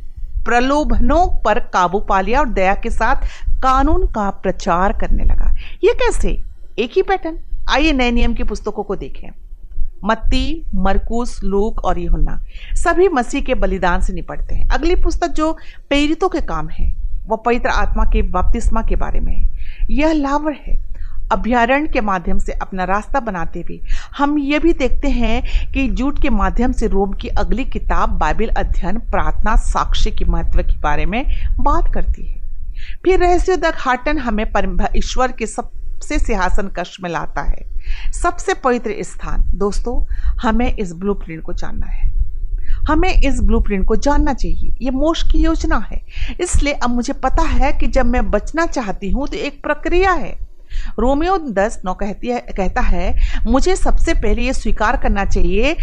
प्रलोभनों पर काबू पा लिया और दया के साथ कानून का प्रचार करने लगा। ये कैसे? एक ही पैटर्न? आइए नए नियम की पुस्तकों को देखें। मत्ती, मरकूस, लूक और यूहन्ना। सभी मसीह के बलिदान से निपटते हैं। अगली पुस्तक जो प्रेरितों के काम है वह पवित्र आत्मा के बपतिस्मा के बारे में है। यह लावर है। अभ्यारण्य के माध्यम से अपना रास्ता बनाते हुए हम ये भी देखते हैं कि जूट के माध्यम से रोम की अगली किताब बाइबल अध्ययन, प्रार्थना, साक्ष्य के महत्व के बारे में बात करती है। फिर रहस्य हाटन हमें ईश्वर के सबसे सिंहासन कश में लाता है। सबसे पवित्र स्थान, दोस्तों, हमें इस ब्लूप्रिंट को जानना है। हमें इस ब्लूप्रिंट को जानना चाहिए। ये मोश की योजना है। इसलिए अब मुझे पता है कि जब मैं बचना चाहती हूँ तो एक प्रक्रिया है। रोमियो दस नौ कहती है, कहता है, मुझे सबसे पहले ये स्वीकार करना चाहिए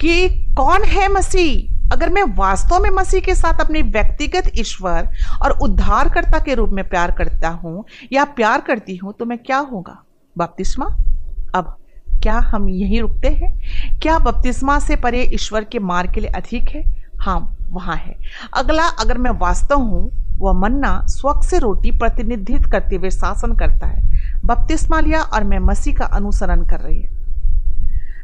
कि कौन है मसीह? अगर मैं वास्तव में मसीह के साथ अपने व्यक्तिगत ईश्वर और उद्धारकर्ता के रूप में प्यार करता हूँ या प्यार करती हूँ तो मैं क्या होगा? बपतिस्मा? अब क्या हम यहीं रुकते हैं? क्या बपतिस्मा से परे ईश्वर के मार्ग के लिए अधिक है? हाँ वहाँ है। अगला, अगर मैं वास्तव हूँ, वह मन्ना स्वक से रोटी प्रतिनिधित्व करते हुए शासन करता है। बपतिस्मा लिया और मैं मसीह का अनुसरण कर रही है।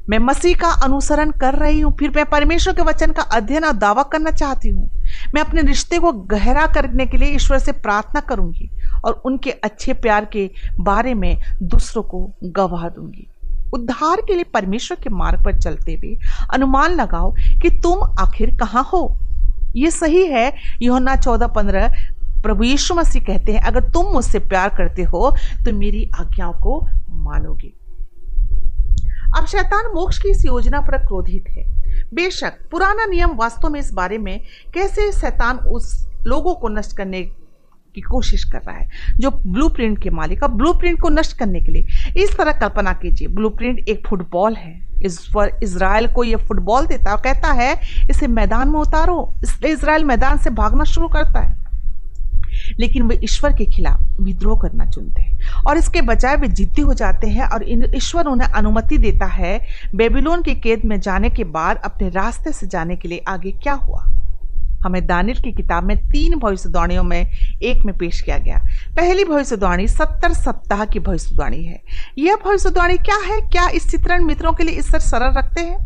मैं मसीह का अनुसरण कर रही हूँ, फिर मैं परमेश्वर के वचन का अध्ययन और दावा करना चाहती हूँ। मैं अपने रिश्ते को गहरा करने के लिए ईश्वर से प्रार्थना करूँगी और उनके अच्छे प्यार के बारे में दूसरों को गवाह दूँगी। उद्धार के लिए परमेश्वर के मार्ग पर चलते हुए अनुमान लगाओ कि तुम आखिर कहाँ हो। ये सही है योना चौदह पंद्रह, प्रभु यीशु मसीह कहते हैं, अगर तुम मुझसे प्यार करते हो तो मेरी आज्ञाओं को मानोगे। अब शैतान मोक्ष की इस योजना पर क्रोधित है। बेशक पुराना नियम वास्तव में इस बारे में कैसे शैतान उस लोगों को नष्ट करने की कोशिश कर रहा है, जो ब्लूप्रिंट के मालिक। अब ब्लूप्रिंट को नष्ट करने के लिए इस तरह कल्पना कीजिए, ब्लूप्रिंट एक फुटबॉल है। इस पर इसराइल को यह फुटबॉल देता है कहता है, इसे मैदान में उतारो, इसलिए इसराइल मैदान से भागना शुरू करता है। लेकिन वे ईश्वर के खिलाफ विद्रोह करना चुनते हैं। और इसके बजाय वे जिद्दी हो जाते हैं और ईश्वर उन्हें अनुमति देता है, बेबीलोन की कैद में जाने के बाद अपने रास्ते से जाने के लिए आगे क्या हुआ? हमें दानिल की किताब में तीन भविष्यवाणियों में एक में पेश किया गया। पहली भविष्यवाणी सत्तर सप्ताह की भविष्यवाणी है। यह भविष्यवाणी क्या है? क्या इस चित्रण मित्रों के लिए ईश्वर सरल रखते हैं?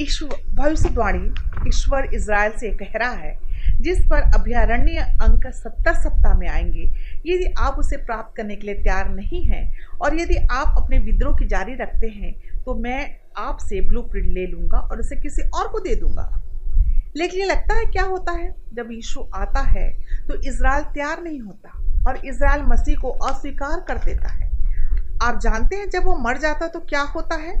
ईश्वर भविष्यवाणी ईश्वर इसराइल से कह रहा है जिस पर अभ्यारण्य अंक सत्तर सप्ताह में आएँगे, यदि आप उसे प्राप्त करने के लिए तैयार नहीं हैं और यदि आप अपने विद्रोह की जारी रखते हैं तो मैं आपसे ब्लू ले लूँगा और उसे किसी और को दे दूँगा। लेकिन ये लगता है क्या होता है? जब यीशु आता है तो इसराइल तैयार नहीं होता और इसराइल मसीह को अस्वीकार कर देता है। आप जानते हैं जब वो मर जाता तो क्या होता है?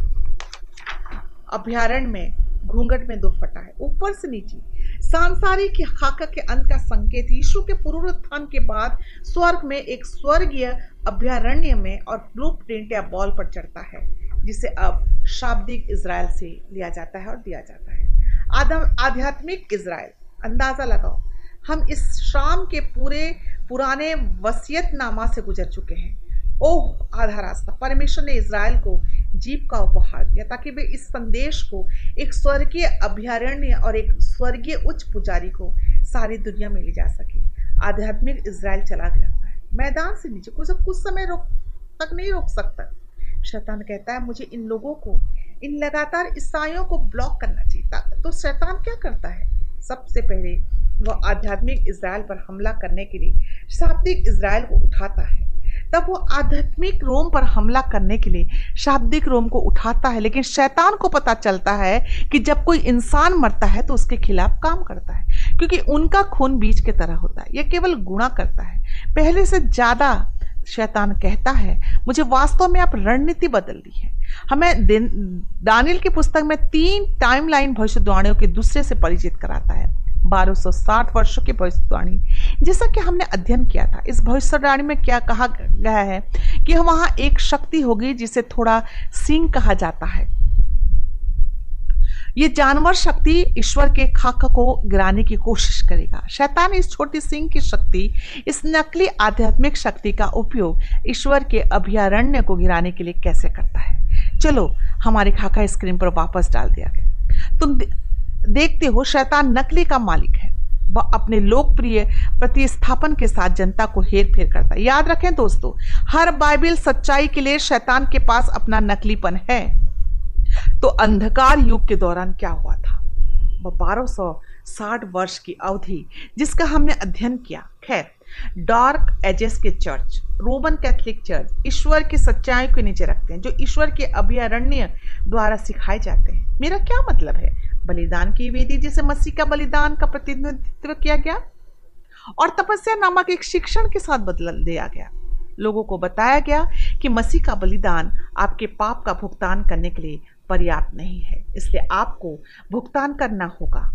अभ्यारण्य में घूंघट में दो फटा है, ऊपर से नीचे। सांसारिक खाका के अंत का संकेत, यीशु के पुनरुत्थान के बाद स्वर्ग में एक स्वर्गीय अभ्यारण्य में और ब्लू प्रिंट या बॉल पर चढ़ता है, जिसे अब शाब्दिक इसराइल से लिया जाता है और दिया जाता है। आदम, आध्यात्मिक इसराइल अंदाज़ा लगाओ, हम इस शाम के पूरे, पुराने वसीयत नामा से गुजर चुके हैं। ओह, आधा रास्ता। परमेश्वर ने इसराइल को जीप का उपहार दिया ताकि वे इस संदेश को एक स्वर्गीय अभ्यारण्य और एक स्वर्गीय उच्च पुजारी को सारी दुनिया में ले जा सके। आध्यात्मिक इसराइल चला जाता है। मैदान से नीचे, कुछ कुछ समय रोक, तक नहीं रोक सकता। शैतान कहता है, मुझे इन लोगों को, इन लगातार ईसाइयों को ब्लॉक करना चाहिए। तो शैतान क्या करता है? सबसे पहले वह आध्यात्मिक इसराइल पर हमला करने के लिए शाब्दिक इसराइल को उठाता है। तब वो आध्यात्मिक रोम पर हमला करने के लिए शाब्दिक रोम को उठाता है, लेकिन शैतान को पता चलता है कि जब कोई इंसान मरता है तो उसके खिलाफ काम करता है, क्योंकि उनका खून बीज के तरह होता है। यह केवल गुणा करता है। पहले से ज़्यादा शैतान कहता है, मुझे वास्तव में आप रणनीति बदल दी है। हमें दानिल की पुस्तक में तीन टाइमलाइन भविष्यवाणियों के दूसरे से परिचित कराता है। 1260 वर्षों की भविष्यवाणी। जैसा कि हमने अध्ययन किया था, इस भविष्यवाणी में क्या कहा गया है कि वहाँ एक शक्ति होगी जिसे थोड़ा सिंह कहा जाता है। ये जानवर शक्ति ईश्वर के खाक को गिराने की कोशिश करेगा। शैतान इस छोटी सिंह की शक्ति, इस नकली आध्यात्मिक शक्ति का उपयोग ईश्वर के अभ्यारण्य को गिराने के लिए कैसे करता है? चलो, हमारे खाका स्क्रीन पर वापस डाल दिया गया। तुम देखते हो, शैतान नकली का मालिक है। वह अपने लोकप्रिय प्रतिस्थापन के साथ जनता को हेर फेर करता है। याद रखें दोस्तों, हर बाइबिल सच्चाई के लिए शैतान के पास अपना नकलीपन है। तो अंधकार युग के दौरान क्या हुआ था? वह बारह सौ साठ वर्ष की अवधि, जिसका हमने अध्ययन किया। खैर, डार्क एजेस के चर्च, रोमन कैथोलिक चर्च, ईश्वर की सच्चाई को नीचे रखते हैं, जो ईश्वर के अभ्यारण्य द्वारा सिखाए जाते हैं। मेरा क्या मतलब है? बलिदान की वेदी जिसे मसीह का बलिदान का प्रतिनिधित्व किया गया। और तपस्या नामक एक शिक्षण के साथ बदल दिया गया। लोगों को बताया गया कि मसीह का बलिदान आपके पाप का भुगतान करने के लिए पर्याप्त नहीं है। इसलिए आपको भुगतान करना होगा।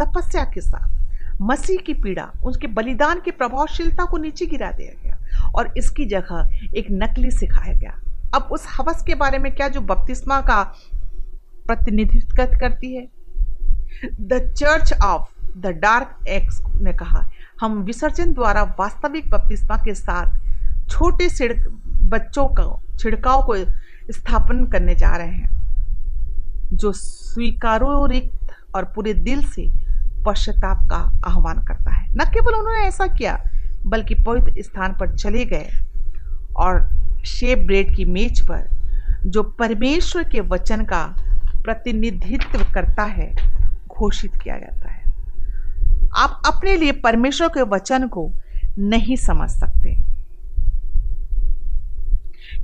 तपस्या के साथ मसीह की पीड़ा, उसके बलिदान की प्रभावशीलता को नीचे गिरा दिया गया और इसकी जगह एक नकली सिखाया गया। अब उस हवस के बारे में क्या जो बपतिस्मा का प्रतिनिधित्व करती है। The church of the dark ages ने कहा, हम विसर्जन द्वारा वास्तविक बपतिस्मा के साथ छोटे छिड़क बच्चों का, छिड़काव को स्थापन करने जा रहे हैं, जो स्वीकारो रिक्त और पूरे दिल से पश्चाताप का आह्वान करता है। न केवल उन्होंने ऐसा किया, बल्कि पवित्र स्थान पर चले गए और शेप ब्रेड की मेज पर, जो परमेश्वर के वचन का प्रतिनिधित्व करता है, घोषित किया जाता है। आप अपने लिए परमेश्वर के वचन को नहीं समझ सकते।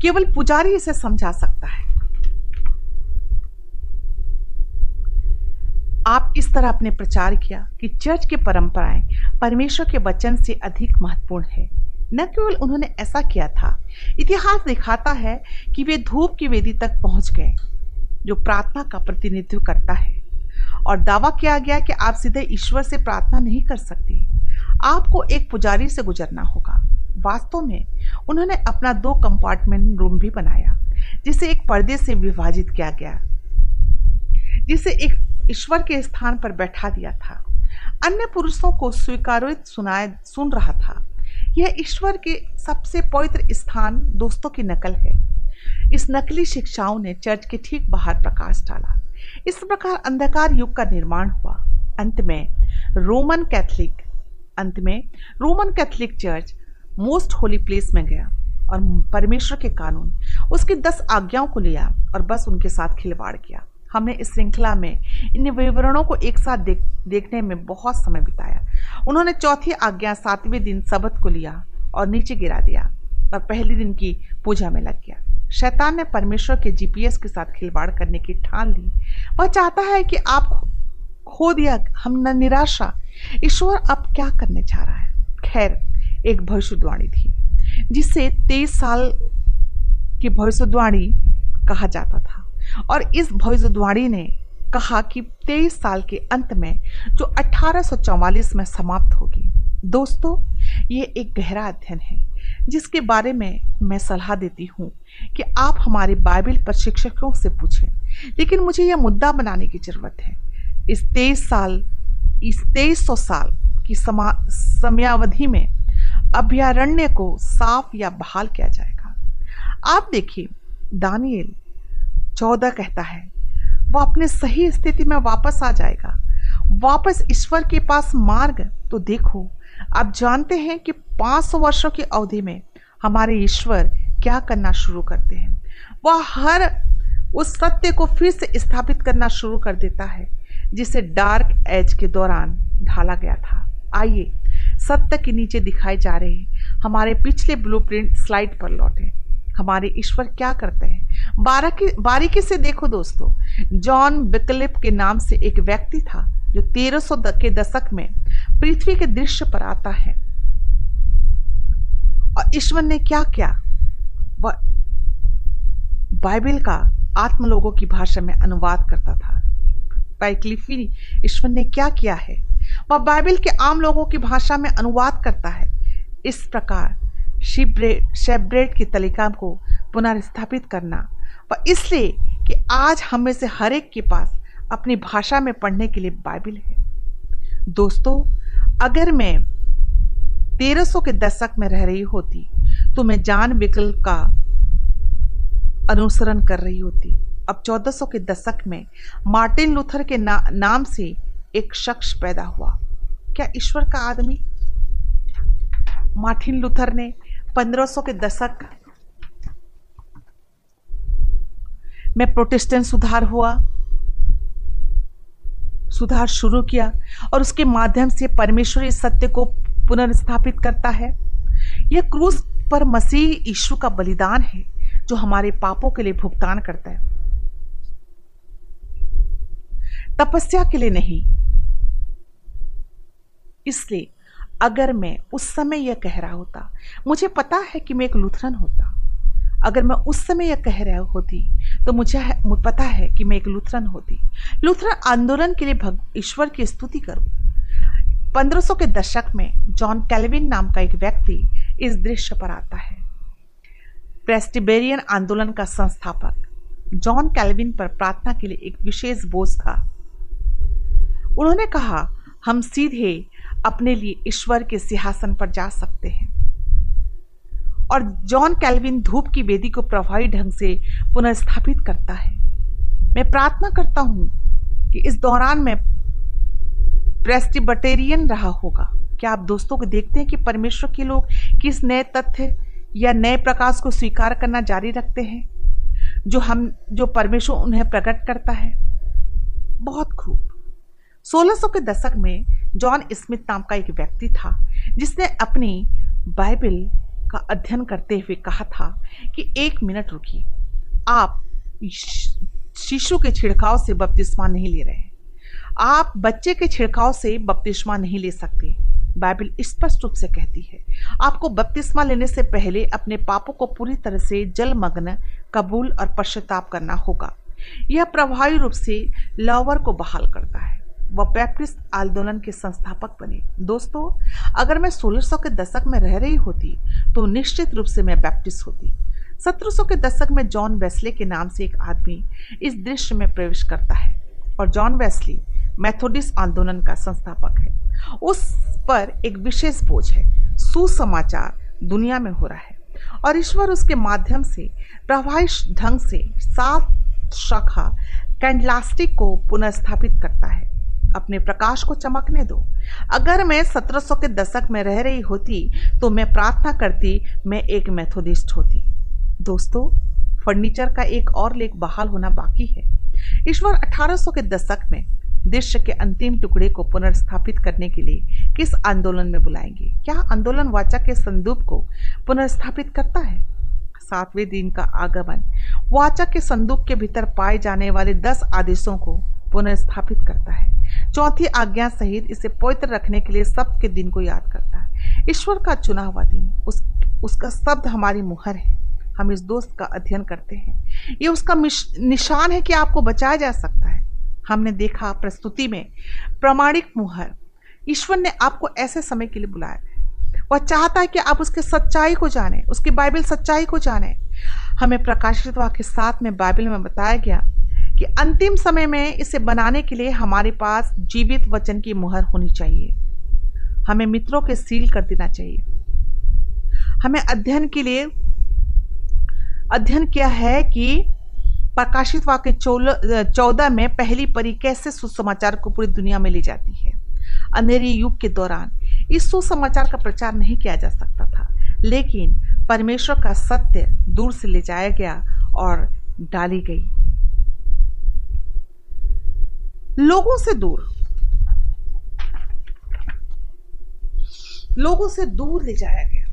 केवल पुजारी इसे समझा सकता है। आप इस तरह अपने प्रचार किया कि चर्च की परंपराएँ परमेश्वर के वचन से अधिक महत्वपूर्ण है। न केवल उन्होंने ऐसा किया था, इतिहास दिखाता है कि वे धूप की वेदी तक पहुँच गए। जो प्रार्थना का प्रतिनिधित्व करता है। और दावा किया गया कि आप सीधे ईश्वर से प्रार्थना नहीं कर सकते। आपको एक पुजारी से गुजरना होगा। वास्तव में उन्होंने अपना दो कंपार्टमेंट रूम भी बनाया, जिसे एक पर्दे से विभाजित किया गया, जिसे एक ईश्वर के स्थान पर बैठा दिया था। अन्य पुरुषों को स्वीकारित सुनाए, सुन रहा था। यह ईश्वर के सबसे पवित्र स्थान दोस्तों की नकल है। इस नकली शिक्षाओं ने चर्च के ठीक बाहर प्रकाश डाला। इस प्रकार अंधकार युग का निर्माण हुआ। अंत में रोमन कैथलिक, अंत में Roman Catholic church most holy place में गया और परमेश्वर के कानून, उसकी दस आज्ञाओं को लिया और बस उनके साथ खिलवाड़ किया। हमने इस श्रृंखला में इन विवरणों को एक साथ देख, देखने में बहुत समय बिताया। उन्होंने चौथी आज्ञा सातवें दिन सबत को लिया और नीचे गिरा दिया और पहले दिन की पूजा में लग गया। शैतान ने परमेश्वर के जीपीएस के साथ खिलवाड़ करने की ठान ली। वह चाहता है कि आप खो दिया, हम न निराशा। ईश्वर अब क्या करने जा रहा है? खैर, एक भविष्यवाणी थी, जिसे तेईस साल की भविष्यवाणी कहा जाता था। और इस भविष्यवाणी ने कहा कि तेईस साल के अंत में जो अठारह सौ चौवालीस में समाप्त होगी। दोस्तों, ये एक गहरा अध्ययन है। जिसके बारे में मैं सलाह देती हूँ कि आप हमारे बाइबल प्रशिक्षकों से पूछें। लेकिन मुझे यह मुद्दा बनाने की ज़रूरत है। इस तेईस साल, इस तेईस सौ साल की समा, समयावधि में अभ्यारण्य को साफ़ या बहाल किया जाएगा। आप देखिए दानियल चौदह कहता है वो अपने सही स्थिति में वापस आ जाएगा। वापस ईश्वर के पास मार्ग तो देखो आप जानते हैं कि 500 वर्षों की अवधि में हमारे ईश्वर क्या करना शुरू करते हैं? वह हर उस सत्य को फिर से स्थापित करना शुरू कर देता है, जिसे डार्क एज के दौरान ढाला गया था। आइए, सत्य के नीचे दिखाए जा रहे हैं हमारे पिछले ब्लूप्रिंट स्लाइड पर लौटे। हमारे ईश्वर क्या करते हैं? बारीकी बारीकी से देखो दोस्तों, जॉन विकलिप के नाम से एक व्यक्ति था, जो 1300 के दशक में पृथ्वी के दृश्य पर आता है। और ईश्वर ने क्या किया? बाइबल का आत्म लोगों की भाषा में अनुवाद करता था। पैक्लिफी ईश्वर ने क्या किया है? वह बाइबल के आम लोगों की भाषा में अनुवाद करता है। इस प्रकार शिब्रेड शेब्रेड की तलिका को पुनर्स्थापित करना। व इसलिए कि आज हम में से हर एक के पास अपनी भाषा में पढ़ने के लिए बाइबल है। दोस्तों अगर मैं 1300 के दशक में रह रही होती तो मैं जान विकल्प का अनुसरण कर रही होती। अब 1400 के दशक में मार्टिन लूथर के ना, नाम से एक शख्स पैदा हुआ। क्या ईश्वर का आदमी? मार्टिन लूथर ने 1500 के दशक में प्रोटेस्टेंट सुधार हुआ सुधार शुरू किया और उसके माध्यम से परमेश्वर इस सत्य को पुनर्स्थापित करता है। यह क्रूस पर मसीह यीशु का बलिदान है, जो हमारे पापों के लिए भुगतान करता है। तपस्या के लिए नहीं। इसलिए अगर मैं उस समय यह कह रहा होता, मुझे पता है कि मैं एक लुथरन होता अगर मैं उस समय यह कह रहा होती तो मुझे पता है कि मैं एक लुथरन होती। लुथरन आंदोलन के लिए भग, ईश्वर की स्तुति करूँ। 1500 के दशक में जॉन कैलविन नाम का एक व्यक्ति इस दृश्य पर आता है। प्रेस्टिबेरियन आंदोलन का संस्थापक। जॉन कैलविन पर प्रार्थना के लिए एक विशेष बोझ था। उन्होंने कहा, हम सीधे अपने लिए ईश्वर के सिंहासन पर जा सकते हैं। और जॉन कैलविन धूप की वेदी को प्रभावी ढंग से पुनर्स्थापित करता है। मैं प्रार्थना करता हूँ कि इस दौरान मैं प्रेस्टिबटेरियन रहा होगा। क्या आप दोस्तों को देखते हैं कि परमेश्वर के लोग किस नए तथ्य या नए प्रकाश को स्वीकार करना जारी रखते हैं? जो हम, जो परमेश्वर उन्हें प्रकट करता है। बहुत खूब। 1600 के दशक में जॉन स्मिथ नाम का एक व्यक्ति था, जिसने अपनी बाइबल का अध्ययन करते हुए कहा था कि एक मिनट रुकिए। आप शिशु के छिड़काव से बपतिस्मा नहीं ले रहे आप बच्चे के छिड़काव से बपतिस्मा नहीं ले सकते, बाइबल स्पष्ट रूप से कहती है। आपको बपतिस्मा लेने से पहले अपने पापों को पूरी तरह से जलमग्न, कबूल और पश्चाताप करना होगा। यह प्रभावी रूप से लवर को बहाल करता है। वह बैप्टिस्ट आंदोलन के संस्थापक बने। दोस्तों, अगर मैं 1600 के दशक में रह रही होती तो निश्चित रूप से मैं बैप्टिस्ट होती। 1700 के दशक में जॉन वेस्ले के नाम से एक आदमी इस दृश्य में प्रवेश करता है और जॉन वेस्ली मैथोडिस्ट आंदोलन का संस्थापक है। उस पर एक विशेष बोझ है। सुसमाचार दुनिया में हो रहा है और ईश्वर उसके माध्यम से प्रभावी ढंग से सात शाखा कैंडलास्टिक को पुनर्स्थापित करता है। अपने प्रकाश को चमकने दो। अगर मैं 1700 के दशक में रह रही होती तो मैं प्रार्थना करती, मैं एक मैथोडिस्ट होती। दोस्तों, फर्नीचर का एक और लेख बहाल होना बाकी है। ईश्वर 1800 के दशक में दृश्य के अंतिम टुकड़े को पुनर्स्थापित करने के लिए किस आंदोलन में बुलाएँगे? क्या आंदोलन वाचा के संदूप को पुनर्स्थापित करता है? सातवें दिन का आगमन। वाचा के संदूक के भीतर पाए जाने वाले दस आदेशों को पुनर्स्थापित करता है। चौथी आज्ञा सहित इसे पवित्र रखने के लिए सबके दिन को याद करता है। ईश्वर का चुना हुआ दिन, उस, उसका शब्द हमारी मुहर है। हम इस दोस्त का अध्ययन करते हैं। ये उसका निशान है कि आपको बचाया जा सकता है। हमने देखा प्रस्तुति में प्रमाणिक मुहर। ईश्वर ने आपको ऐसे समय के लिए बुलाया है। वह चाहता है कि आप उसके सच्चाई को जाने, उसकी बाइबल सच्चाई को जाने। हमें प्रकाशित वाक्य साथ में बाइबल में बताया गया कि अंतिम समय में इसे बनाने के लिए हमारे पास जीवित वचन की मुहर होनी चाहिए। हमें मित्रों के सील कर देना चाहिए। हमें अध्ययन के लिए, अध्ययन किया है कि प्रकाशित वाक्य चौदह में पहली परी कैसे सुसमाचार को पूरी दुनिया में ले जाती है। अंधेरी युग के दौरान इस सुसमाचार का प्रचार नहीं किया जा सकता था, लेकिन परमेश्वर का सत्य दूर से ले जाया गया और डाली गई। लोगों से दूर। लोगों से दूर ले जाया गया।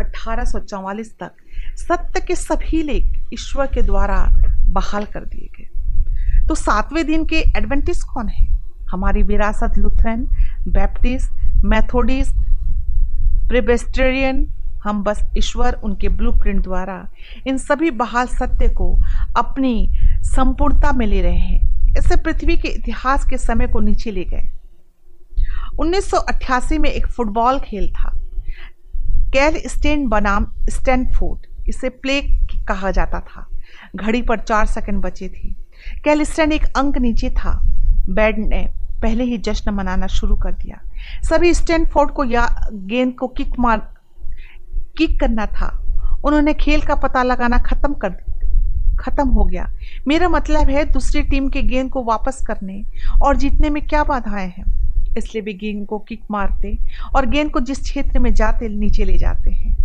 1844 तक सत्य के सभी लेख ईश्वर के द्वारा बहाल कर दिए गए। तो सातवें दिन के एडवेंटिस्ट कौन है? हमारी विरासत लुथरन, बैप्टिस्ट, मैथोडिस्ट, प्रिबेस्टेरियन, हम बस ईश्वर उनके ब्लूप्रिंट द्वारा इन सभी बहाल सत्य को अपनी संपूर्णता में ले रहे हैं। इससे पृथ्वी के इतिहास के समय को नीचे ले गए। 1988 में एक फुटबॉल खेल था। कैल स्टेन बनाम स्टैनफोर्ड, इसे प्ले कहा जाता था। घड़ी पर चार सेकंड बचे थे। कैलिस्टन एक अंक नीचे था। बैड ने पहले ही जश्न मनाना शुरू कर दिया। सभी स्टैनफोर्ड को या गेंद को किक मार, किक करना था। उन्होंने खेल का पता लगाना खत्म कर खत्म हो गया। मेरा मतलब है दूसरी टीम के गेंद को वापस करने। और जीतने में क्या बाधाएँ हैं? इसलिए भी गेंद को किक मारते और गेंद को जिस क्षेत्र में जाते, नीचे ले जाते हैं।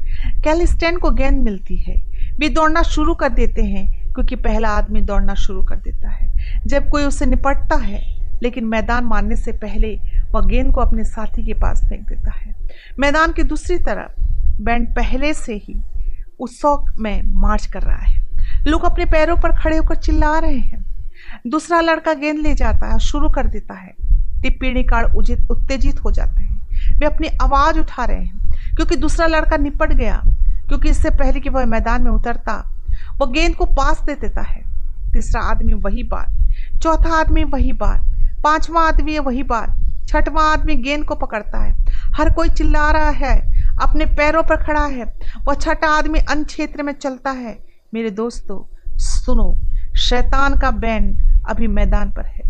कैलिस्टैन को गेंद मिलती है। वे दौड़ना शुरू कर देते हैं, क्योंकि पहला आदमी दौड़ना शुरू कर देता है। जब कोई उससे निपटता है, लेकिन मैदान मारने से पहले वह गेंद को अपने साथी के पास फेंक देता है। मैदान की दूसरी तरफ़, बैंड पहले से ही उत्सव में मार्च कर रहा है। लोग अपने पैरों पर खड़े होकर चिल्ला रहे हैं। दूसरा लड़का गेंद ले जाता है शुरू कर देता है। टिप्पणी कार्ड उजित, उत्तेजित हो जाते हैं। वे अपनी आवाज़ उठा रहे हैं, क्योंकि दूसरा लड़का निपट गया, क्योंकि इससे पहले कि वह मैदान में उतरता, वह गेंद को पास दे देता है। तीसरा आदमी वही बात, चौथा आदमी वही बात, पांचवा आदमी वही बात, छठवां आदमी गेंद को पकड़ता है। हर कोई चिल्ला रहा है, अपने पैरों पर खड़ा है, वह छठा आदमी अन्य क्षेत्र में चलता है मेरे दोस्तों, सुनो, शैतान का बैंड अभी मैदान पर है।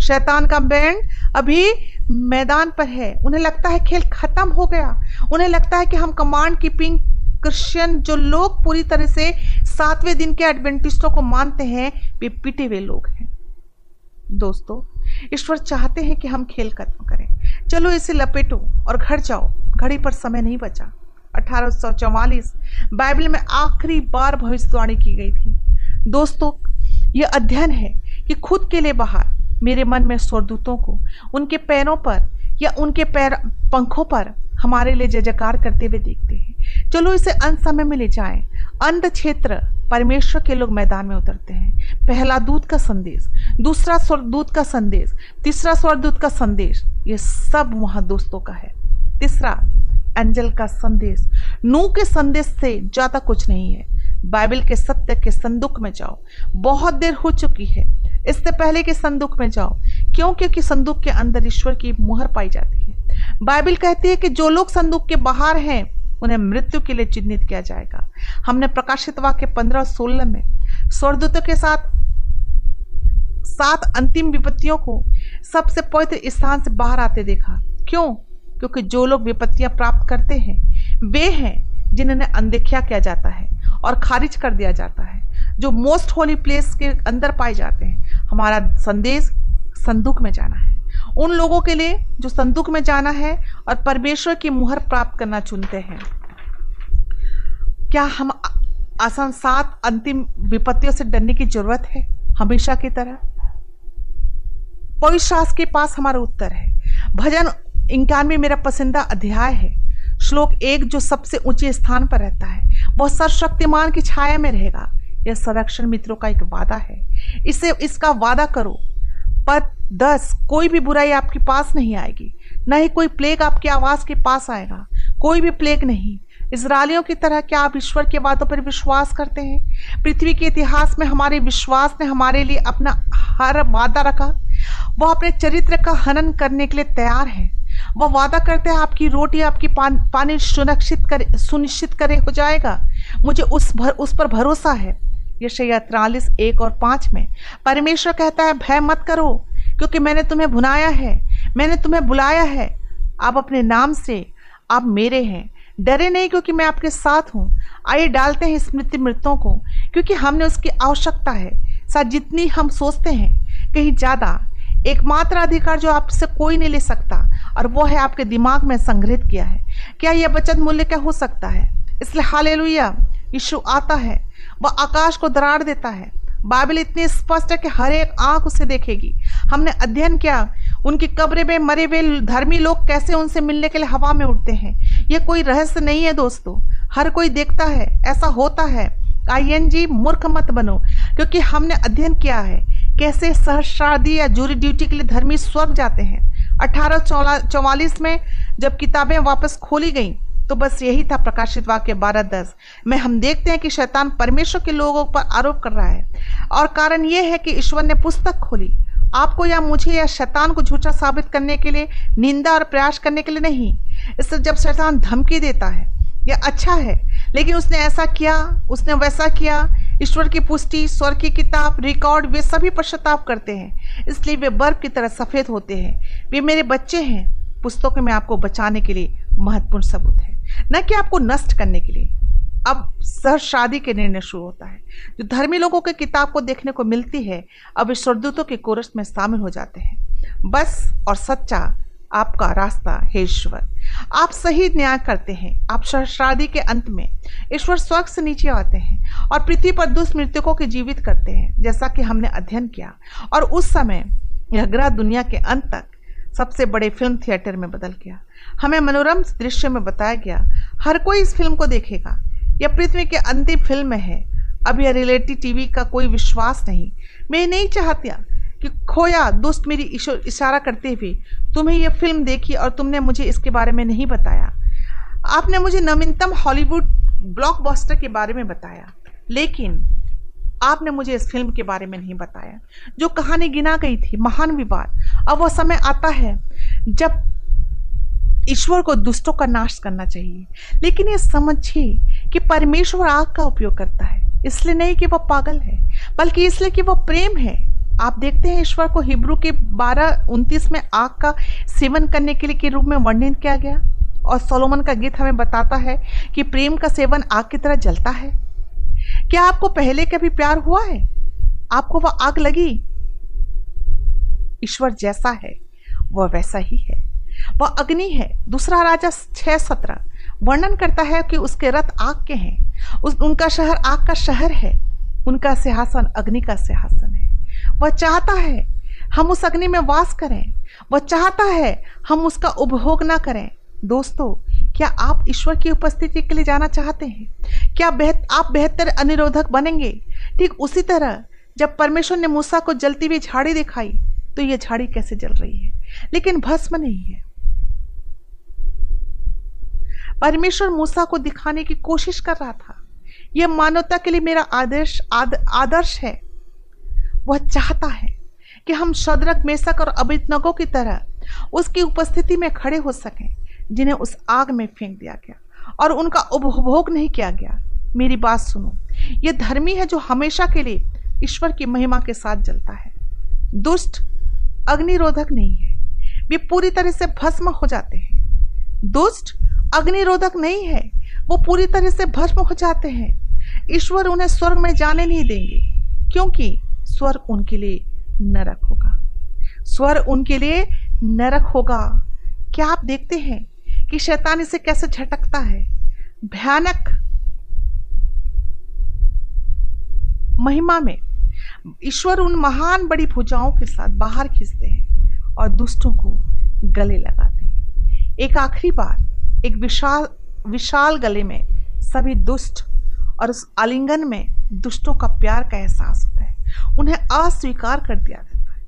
शैतान का बैंड अभी मैदान पर है। उन्हें लगता है खेल खत्म हो गया। उन्हें लगता है कि हम कमांड कीपिंग क्रिश्चियन जो लोग पूरी तरह से सातवें दिन के एडवेंटिस्टों को मानते हैं, वे पिटे हुए लोग हैं। दोस्तों, ईश्वर चाहते हैं कि हम खेल खत्म करें। चलो इसे लपेटो और घर जाओ। घड़ी पर समय नहीं बचा। 1844 बाइबल में आखिरी बार भविष्यवाणी की गई थी। दोस्तों यह अध्ययन है कि खुद के लिए बाहर, मेरे मन में स्वरदूतों को, उनके पैरों पर या उनके पैर, पंखों पर हमारे लिए जय जयकार करते हुए देखते हैं। चलो इसे अंत समय में ले जाएँ। अंध क्षेत्र, परमेश्वर के लोग मैदान में उतरते हैं। पहला दूत का संदेश, दूसरा स्वरदूत का संदेश, तीसरा स्वरदूत का संदेश, ये सब वहाँ दोस्तों का है। तीसरा एंजल का संदेश। नू के संदेश से ज़्यादा कुछ नहीं है। बाइबल के सत्य के संदूक में जाओ। बहुत देर हो चुकी है। इससे पहले के संदूक में जाओ क्यों क्योंकि संदूक के अंदर ईश्वर की मुहर पाई जाती है। बाइबल कहती है कि जो लोग संदूक के बाहर हैं, उन्हें मृत्यु के लिए चिन्हित किया जाएगा। हमने प्रकाशित वाक्य पंद्रह सोलह में, स्वर्गदूतों के साथ, सात अंतिम विपत्तियों को सबसे पवित्र स्थान से बाहर आते देखा। क्यों? क्योंकि जो लोग विपत्तियाँ प्राप्त करते हैं, वे हैं जिन्हें अनदेखा किया जाता है और खारिज कर दिया जाता है। जो मोस्ट होली प्लेस के अंदर पाए जाते हैं, हमारा संदेश संदूक में जाना है। उन लोगों के लिए जो संदूक में जाना है और परमेश्वर की मुहर प्राप्त करना चुनते हैं। क्या हम आसान सात अंतिम विपत्तियों से डरने की ज़रूरत है? हमेशा की तरह। शास्त्र के पास हमारा उत्तर है। भजन इक्यानवे मेरा पसंदीदा अध्याय है। श्लोक एक जो सबसे ऊँचे स्थान पर रहता है, वह सर्वशक्तिमान की छाया में रहेगा। यह संरक्षण मित्रों का एक वादा है। इसे, इसका वादा करो। पद दस, कोई भी बुराई आपके पास नहीं आएगी। न ही कोई प्लेग आपके आवास के पास आएगा। कोई भी प्लेग नहीं। इसराइलियों की तरह क्या आप ईश्वर के वादों पर विश्वास करते हैं? पृथ्वी के इतिहास में हमारे विश्वास ने हमारे लिए अपना हर वादा रखा। वह अपने चरित्र का हनन करने के लिए तैयार है। वह वादा करते हैं आपकी रोटी आपकी पान, पानी सुनिश्चित करे सुनिश्चित करे हो जाएगा। मुझे उस भर उस पर भरोसा है। यशया त्रालीस एक और पाँच में परमेश्वर कहता है भय मत करो क्योंकि मैंने तुम्हें भुनाया है मैंने तुम्हें बुलाया है। आप अपने नाम से आप मेरे हैं। डरे नहीं क्योंकि मैं आपके साथ हूँ। आइए डालते हैं स्मृति मृतों को क्योंकि हमने उसकी आवश्यकता है। साथ जितनी हम सोचते हैं कहीं ज़्यादा एकमात्र अधिकार जो आपसे कोई नहीं ले सकता और वो है आपके दिमाग में संग्रहित किया है। क्या यह बचत मूल्य क्या हो सकता है? इसलिए हाल यीशु आता है, वह आकाश को दरार देता है। बाइबल इतनी स्पष्ट है कि हर एक आँख उसे देखेगी। हमने अध्ययन किया, उनकी कब्र में मरे हुए धर्मी लोग कैसे उनसे मिलने के लिए हवा में उड़ते हैं। यह कोई रहस्य नहीं है दोस्तों। हर कोई देखता है, ऐसा होता है। आई एन जी मूर्ख मत बनो, क्योंकि हमने अध्ययन किया है, कैसे सहस्रादी या जूरी ड्यूटी के लिए धर्मी स्वर्ग जाते हैं। अठारह में जब किताबें वापस खोली गईं तो बस यही था प्रकाशित वाक्य बारह दस। में, हम देखते हैं कि शैतान परमेश्वर के लोगों पर आरोप कर रहा है। और कारण यह है कि ईश्वर ने पुस्तक खोली। आपको या मुझे या शैतान को झूठा साबित करने के लिए, निंदा और प्रयास करने के लिए नहीं। इससे जब शैतान धमकी देता है यह अच्छा है। लेकिन उसने ऐसा किया, उसने वैसा किया। ईश्वर की पुष्टि, स्वर की किताब रिकॉर्ड वे सभी पश्चाताप करते हैं। इसलिए वे बर्फ़ की तरह सफ़ेद होते हैं। वे मेरे बच्चे हैं। पुस्तकों में आपको बचाने के लिए महत्वपूर्ण सबूत है। न कि आपको नष्ट करने के लिए। अब सह शादी के निर्णय शुरू होता है। जो धर्मी लोगों के किताब को देखने को मिलती है, अब स्वर्दूतों के कोरस में शामिल हो जाते हैं। बस और सच्चा आपका रास्ता है ईश्वर। आप सही न्याय करते हैं। आप सहस्रादि के अंत में ईश्वर स्वर्ग से नीचे आते हैं और पृथ्वी पर दुष्ट मृतकों के जीवित करते हैं, जैसा कि हमने अध्ययन किया। और उस समय यह ग्रह दुनिया के अंत तक सबसे बड़े फ़िल्म थिएटर में बदल गया। हमें मनोरम दृश्य में बताया गया, हर कोई इस फ़िल्म को देखेगा। यह पृथ्वी के अंतिम फ़िल्म है। अब यह रियलिटी टीवी का कोई विश्वास नहीं। मैं नहीं चाहती कि खोया दोस्त मेरी इशारा करते हुए तुम्हें यह फ़िल्म देखी और तुमने मुझे इसके बारे में नहीं बताया। आपने मुझे नवीनतम हॉलीवुड ब्लॉकबस्टर के बारे में बताया। लेकिन आपने मुझे इस फ़िल्म के बारे में नहीं बताया। जो कहानी गिना गई थी, महान विवाद। अब वह समय आता है जब ईश्वर को दुष्टों का नाश करना चाहिए। लेकिन ये समझिए कि परमेश्वर आग का उपयोग करता है। इसलिए नहीं कि वह पागल है, बल्कि इसलिए कि वह प्रेम है। आप देखते हैं ईश्वर को हिब्रू के बारह, उनतीस में आग का सेवन करने के लिए के रूप में वर्णित किया गया। और सोलोमन का गीत हमें बताता है कि प्रेम का सेवन आग की तरह जलता है। क्या आपको पहले कभी प्यार हुआ है? आपको वह आग लगी? ईश्वर जैसा है, वह वैसा ही है। वह अग्नि है, दूसरा राजा छह सत्रह। वर्णन करता है कि उसके रथ आग के हैं। उस, उनका शहर आग का शहर है। उनका सिंहासन अग्नि का सिंहासन है। वह चाहता है हम उस अग्नि में वास करें। वह चाहता है हम उसका उपभोग ना करें। दोस्तों क्या आप ईश्वर की उपस्थिति के लिए जाना चाहते हैं? क्या बेहत, आप बेहतर अनिरोधक बनेंगे? ठीक उसी तरह जब परमेश्वर ने मूसा को जलती हुई झाड़ी दिखाई तो यह झाड़ी कैसे जल रही है? लेकिन भस्म नहीं है। परमेश्वर मूसा को दिखाने की कोशिश कर रहा था। यह मानवता के लिए मेरा आदर्श आद, आदर्श है। वह चाहता है कि हम शदरक, मेसक और अभितनगों की तरह उसकी उपस्थिति में खड़े हो सकें, जिन्हें उस आग में फेंक दिया गया और उनका उपभोग नहीं किया गया। मेरी बात सुनो ये धर्मी है जो हमेशा के लिए ईश्वर की महिमा के साथ जलता है। दुष्ट, अग्निरोधक नहीं है। वे पूरी तरह से भस्म हो जाते हैं। दुष्ट, अग्निरोधक नहीं है। वो पूरी तरह से भस्म हो जाते हैं। ईश्वर उन्हें स्वर्ग में जाने नहीं देंगे, क्योंकि स्वर्ग उनके लिए नरक होगा। स्वर उनके लिए नरक होगा। क्या आप देखते हैं कि शैतान इसे कैसे झटकता है? भयानक महिमा में ईश्वर उन महान बड़ी भुजाओं के साथ बाहर खींचते हैं और दुष्टों को गले लगाते हैं। एक आखिरी बार, एक विशाल विशाल गले में सभी दुष्ट और उस आलिंगन में दुष्टों का प्यार का एहसास होता उन्हें अस्वीकार कर दिया जाता है।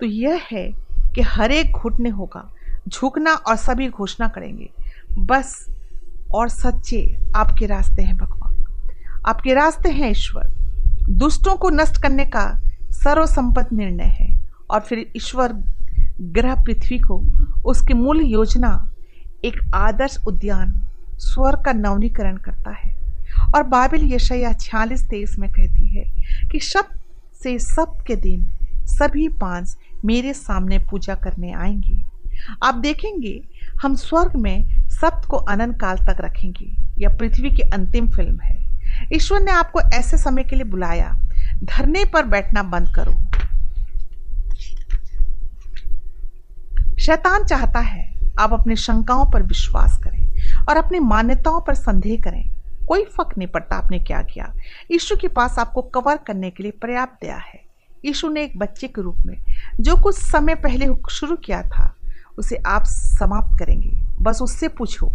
तो यह है कि हर एक घुटने होगा, झुकना और सभी घोषणा करेंगे। बस और सच्चे आपके रास्ते हैं भगवान। आपके रास्ते हैं ईश्वर। दुष्टों को नष्ट करने का सर्वसंपत्त निर्णय है और फिर ईश्वर ग्रह पृथ्वी को उसकी मूल योजना, एक आदर्श उद्यान, स्वर का नवनीकरण करता है। और बाइबल यशया छियालीस तेईस में कहती है कि शब से सब के दिन सभी पाँच मेरे सामने पूजा करने आएँगे। आप देखेंगे, हम स्वर्ग में सप्त को अनंत काल तक रखेंगे। यह पृथ्वी की अंतिम फ़िल्म है। ईश्वर ने आपको ऐसे समय के लिए बुलाया। धरने पर बैठना बंद करो। शैतान चाहता है आप अपनी शंकाओं पर विश्वास करें और अपनी मान्यताओं पर संदेह करें। कोई फ़र्क नहीं पड़ता आपने क्या किया। यीशु के पास आपको कवर करने के लिए पर्याप्त दिया है। यीशु ने एक बच्चे के रूप में, जो कुछ समय पहले शुरू किया था, उसे आप समाप्त करेंगे। बस उससे पूछो,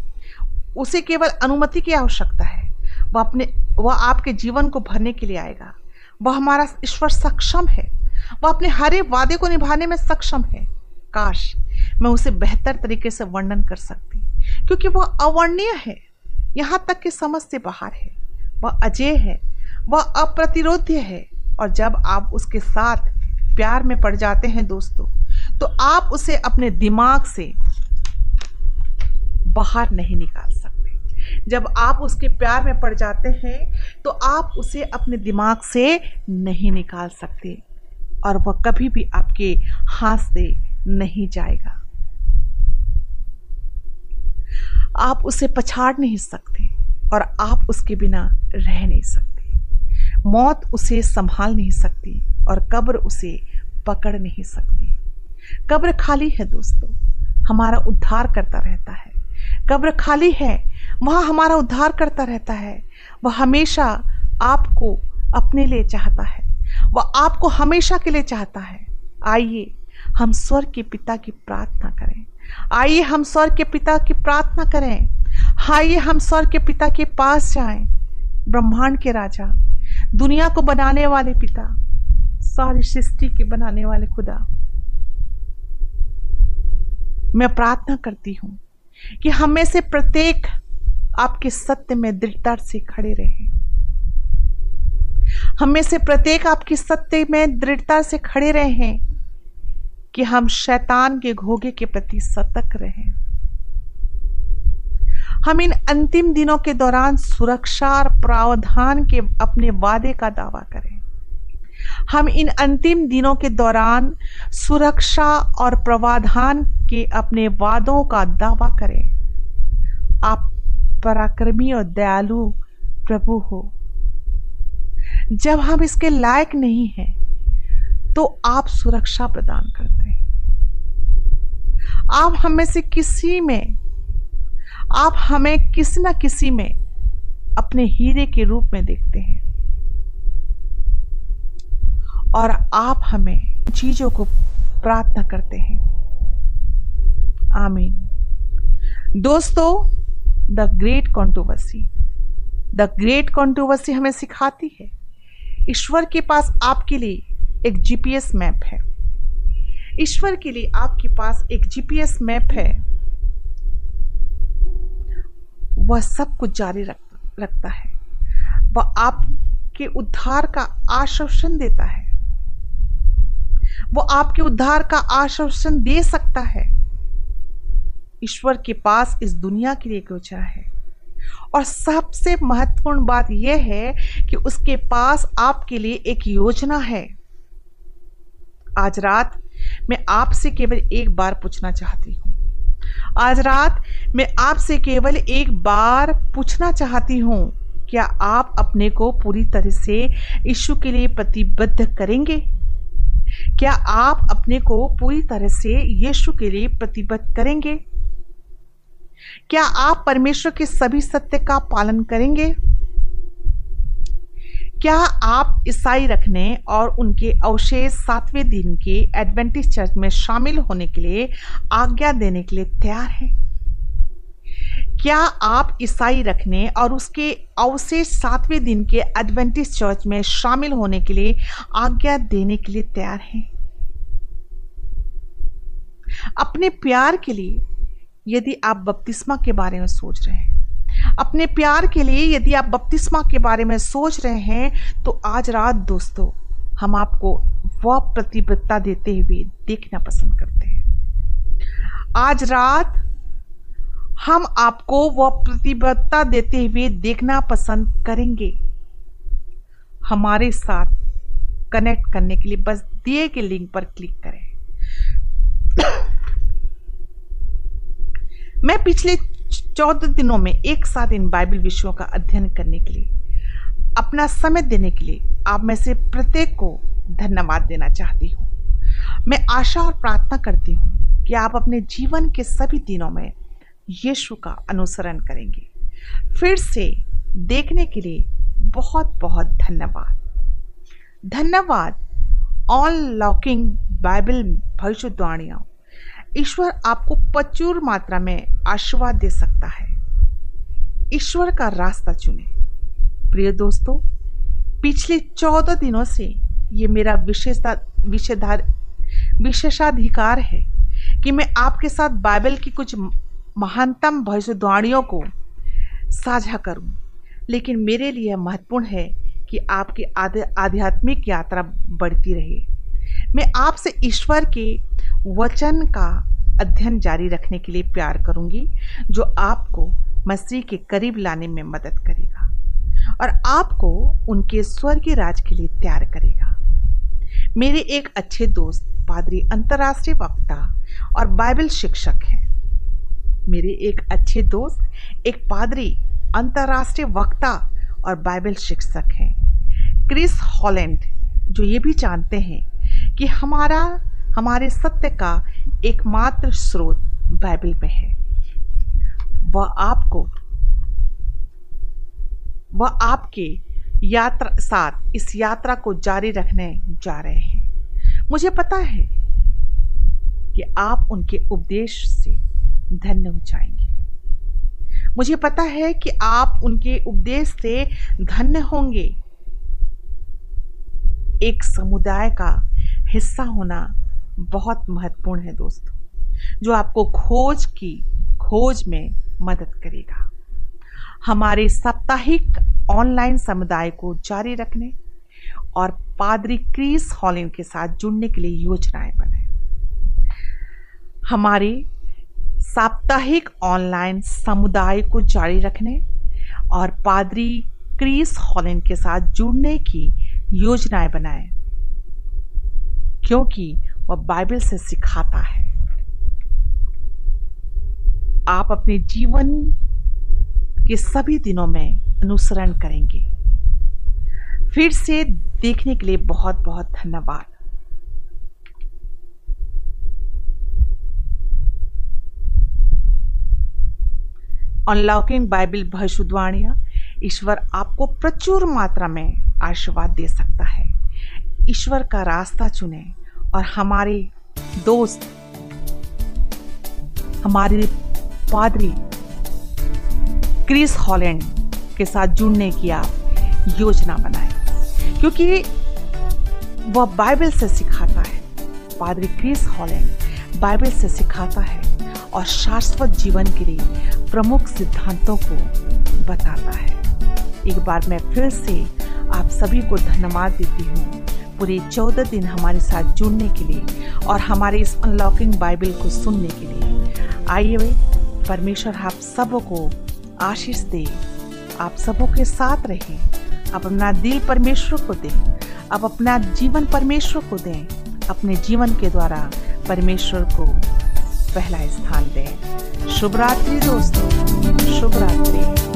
उसे केवल अनुमति की आवश्यकता है। वह अपने, वह आपके जीवन को भरने के लिए आएगा। वह हमारा ईश्वर सक्षम है। वह अपने हरे वादे को निभाने में सक्षम है। काश मैं उसे बेहतर तरीके से वर्णन कर सकती, क्योंकि वह अवर्णीय है। यहाँ तक कि समझ से बाहर है। वह अजय है। वह अप्रतिरोध्य है। और जब आप उसके साथ प्यार में पड़ जाते हैं दोस्तों तो आप उसे अपने दिमाग से बाहर नहीं निकाल सकते। जब आप उसके प्यार में पड़ जाते हैं तो आप उसे अपने दिमाग से नहीं निकाल सकते। और वह कभी भी आपके हाथ से नहीं जाएगा। आप उसे पछाड़ नहीं सकते और आप उसके बिना रह नहीं सकते। मौत उसे संभाल नहीं सकती और कब्र उसे पकड़ नहीं सकती। कब्र खाली है दोस्तों, हमारा उद्धार करता रहता है। कब्र खाली है, वह हमारा उद्धार करता रहता है। वह हमेशा आपको अपने लिए चाहता है। वह आपको हमेशा के लिए चाहता है। आइए, हम स्वर के पिता की प्रार्थना करें। आइए हम स्वर्ग के पिता की प्रार्थना करें। आइए हम स्वर्ग के पिता के पास जाएँ, ब्रह्मांड के राजा, दुनिया को बनाने वाले पिता, सारी सृष्टि के बनाने वाले खुदा। मैं प्रार्थना करती हूँ कि हम में से प्रत्येक आपके सत्य में दृढ़ता से खड़े रहे। हम में से प्रत्येक आपके सत्य में दृढ़ता से खड़े रहे। कि हम शैतान के घोगे के प्रति सतर्क रहें। हम इन अंतिम दिनों के दौरान सुरक्षा और प्रावधान के अपने वादे का दावा करें। हम इन अंतिम दिनों के दौरान सुरक्षा और प्रावधान के अपने वादों का दावा करें। आप पराक्रमी और दयालु प्रभु हो। जब हम इसके लायक नहीं हैं तो आप सुरक्षा प्रदान करते हैं। आप हमें से किसी में, आप हमें किसी न किसी में अपने हीरे के रूप में देखते हैं। और आप हमें चीज़ों को प्रार्थना करते हैं। आमीन। दोस्तों, the great controversy, the great controversy हमें सिखाती है। ईश्वर के पास आपके लिए एक जीपीएस मैप है। ईश्वर के लिए आपके पास एक जीपीएस मैप है। वह सब कुछ जारी रख, रखता है। वह आपके उद्धार का आश्वासन देता है। वो आपके उद्धार का आश्वासन दे सकता है। ईश्वर के पास इस दुनिया के लिए योजना है। और सबसे महत्वपूर्ण बात यह है कि उसके पास आपके लिए एक योजना है। आज रात मैं आपसे केवल एक बार पूछना चाहती हूँ। आज रात मैं आपसे केवल एक बार पूछना चाहती हूँ, क्या आप अपने को पूरी तरह से यीशु के लिए प्रतिबद्ध करेंगे? क्या आप अपने को पूरी तरह से यीशु के लिए प्रतिबद्ध करेंगे? क्या आप परमेश्वर के सभी सत्य का पालन करेंगे? क्या आप ईसाई रखने और उनके अवशेष सातवें दिन के एडवेंटिस चर्च में शामिल होने के लिए आज्ञा देने के लिए तैयार हैं? क्या आप ईसाई रखने और उसके अवशेष सातवें दिन के एडवेंटिस चर्च में शामिल होने के लिए आज्ञा देने के लिए तैयार हैं? अपने प्यार के लिए, यदि आप बपतिस्मा के बारे में सोच रहे हैं अपने प्यार के लिए यदि आप बपतिस्मा के बारे में सोच रहे हैं तो आज रात दोस्तों, हम आपको वह प्रतिबद्धता देते हुए देखना पसंद करते हैं। आज रात हम आपको वह प्रतिबद्धता देते हुए देखना पसंद करेंगे। हमारे साथ कनेक्ट करने के लिए बस दिए के लिंक पर क्लिक करें। मैं पिछले चौदह दिनों में एक साथ इन बाइबल विषयों का अध्ययन करने के लिए, अपना समय देने के लिए आप में से प्रत्येक को धन्यवाद देना चाहती हूँ। मैं आशा और प्रार्थना करती हूँ कि आप अपने जीवन के सभी दिनों में यीशु का अनुसरण करेंगे। फिर से देखने के लिए बहुत बहुत धन्यवाद। धन्यवाद। ऑल लॉकिंग बाइबल भविष्यवाणियों। ईश्वर आपको प्रचुर मात्रा में आशीर्वाद दे सकता है। ईश्वर का रास्ता चुने। प्रिय दोस्तों, पिछले चौदह दिनों से ये मेरा विशेषता विषेधार विशेषाधिकार है कि मैं आपके साथ बाइबल की कुछ महानतम भविष्यवाणियों को साझा करूँ। लेकिन मेरे लिए महत्वपूर्ण है कि आपकी आध्यात्मिक यात्रा बढ़ती रहे। मैं आपसे ईश्वर के वचन का अध्ययन जारी रखने के लिए प्यार करूँगी, जो आपको मसीह के करीब लाने में मदद करेगा और आपको उनके स्वर्गीय राज के लिए तैयार करेगा। मेरे एक अच्छे दोस्त, पादरी अंतर्राष्ट्रीय वक्ता और बाइबल शिक्षक हैं। मेरे एक अच्छे दोस्त, एक पादरी अंतर्राष्ट्रीय वक्ता और बाइबल शिक्षक हैं। क्रिस हॉलैंड, जो ये भी जानते हैं कि हमारा हमारे सत्य का एकमात्र स्रोत बाइबल में है। वह आपको, वह आपके यात्रा साथ, इस यात्रा को जारी रखने जा रहे हैं। मुझे पता है कि आप उनके उपदेश से धन्य हो जाएँगे। मुझे पता है कि आप उनके उपदेश से धन्य होंगे। एक समुदाय का हिस्सा होना बहुत महत्वपूर्ण है दोस्तों, जो आपको खोज की, खोज में मदद करेगा। हमारे साप्ताहिक ऑनलाइन समुदाय को जारी रखने और पादरी क्रीस हॉलिन के साथ जुड़ने के लिए योजनाएँ बनाए। हमारे साप्ताहिक ऑनलाइन समुदाय को जारी रखने और पादरी क्रीस हॉलिन के साथ जुड़ने की योजनाएँ बनाए, क्योंकि वह बाइबल से सिखाता है। आप अपने जीवन के सभी दिनों में अनुसरण करेंगे। फिर से देखने के लिए बहुत बहुत धन्यवाद। अनलॉकिंग बाइबल भविष्यवाणियाँ ईश्वर आपको प्रचुर मात्रा में आशीर्वाद दे सकता है। ईश्वर का रास्ता चुने। और हमारे दोस्त, हमारे पादरी, क्रिस हॉलैंड के साथ जुड़ने की आप योजना बनाए। क्योंकि वह बाइबल से सिखाता है। पादरी क्रिस हॉलैंड बाइबल से सिखाता है और शाश्वत जीवन के लिए प्रमुख सिद्धांतों को बताता है। एक बार मैं फिर से आप सभी को धन्यवाद देती हूँ। पूरे चौदह दिन हमारे साथ जुड़ने के लिए और हमारे इस अनलॉकिंग बाइबल को सुनने के लिए। आइए परमेश्वर आप सबको आशीष दे। आप सबों के साथ रहें। आप अपना दिल परमेश्वर को दें। आप अपना जीवन परमेश्वर को दें। अपने जीवन के द्वारा परमेश्वर को पहला स्थान दें। शुभ रात्रि दोस्तों। शुभ रात्रि।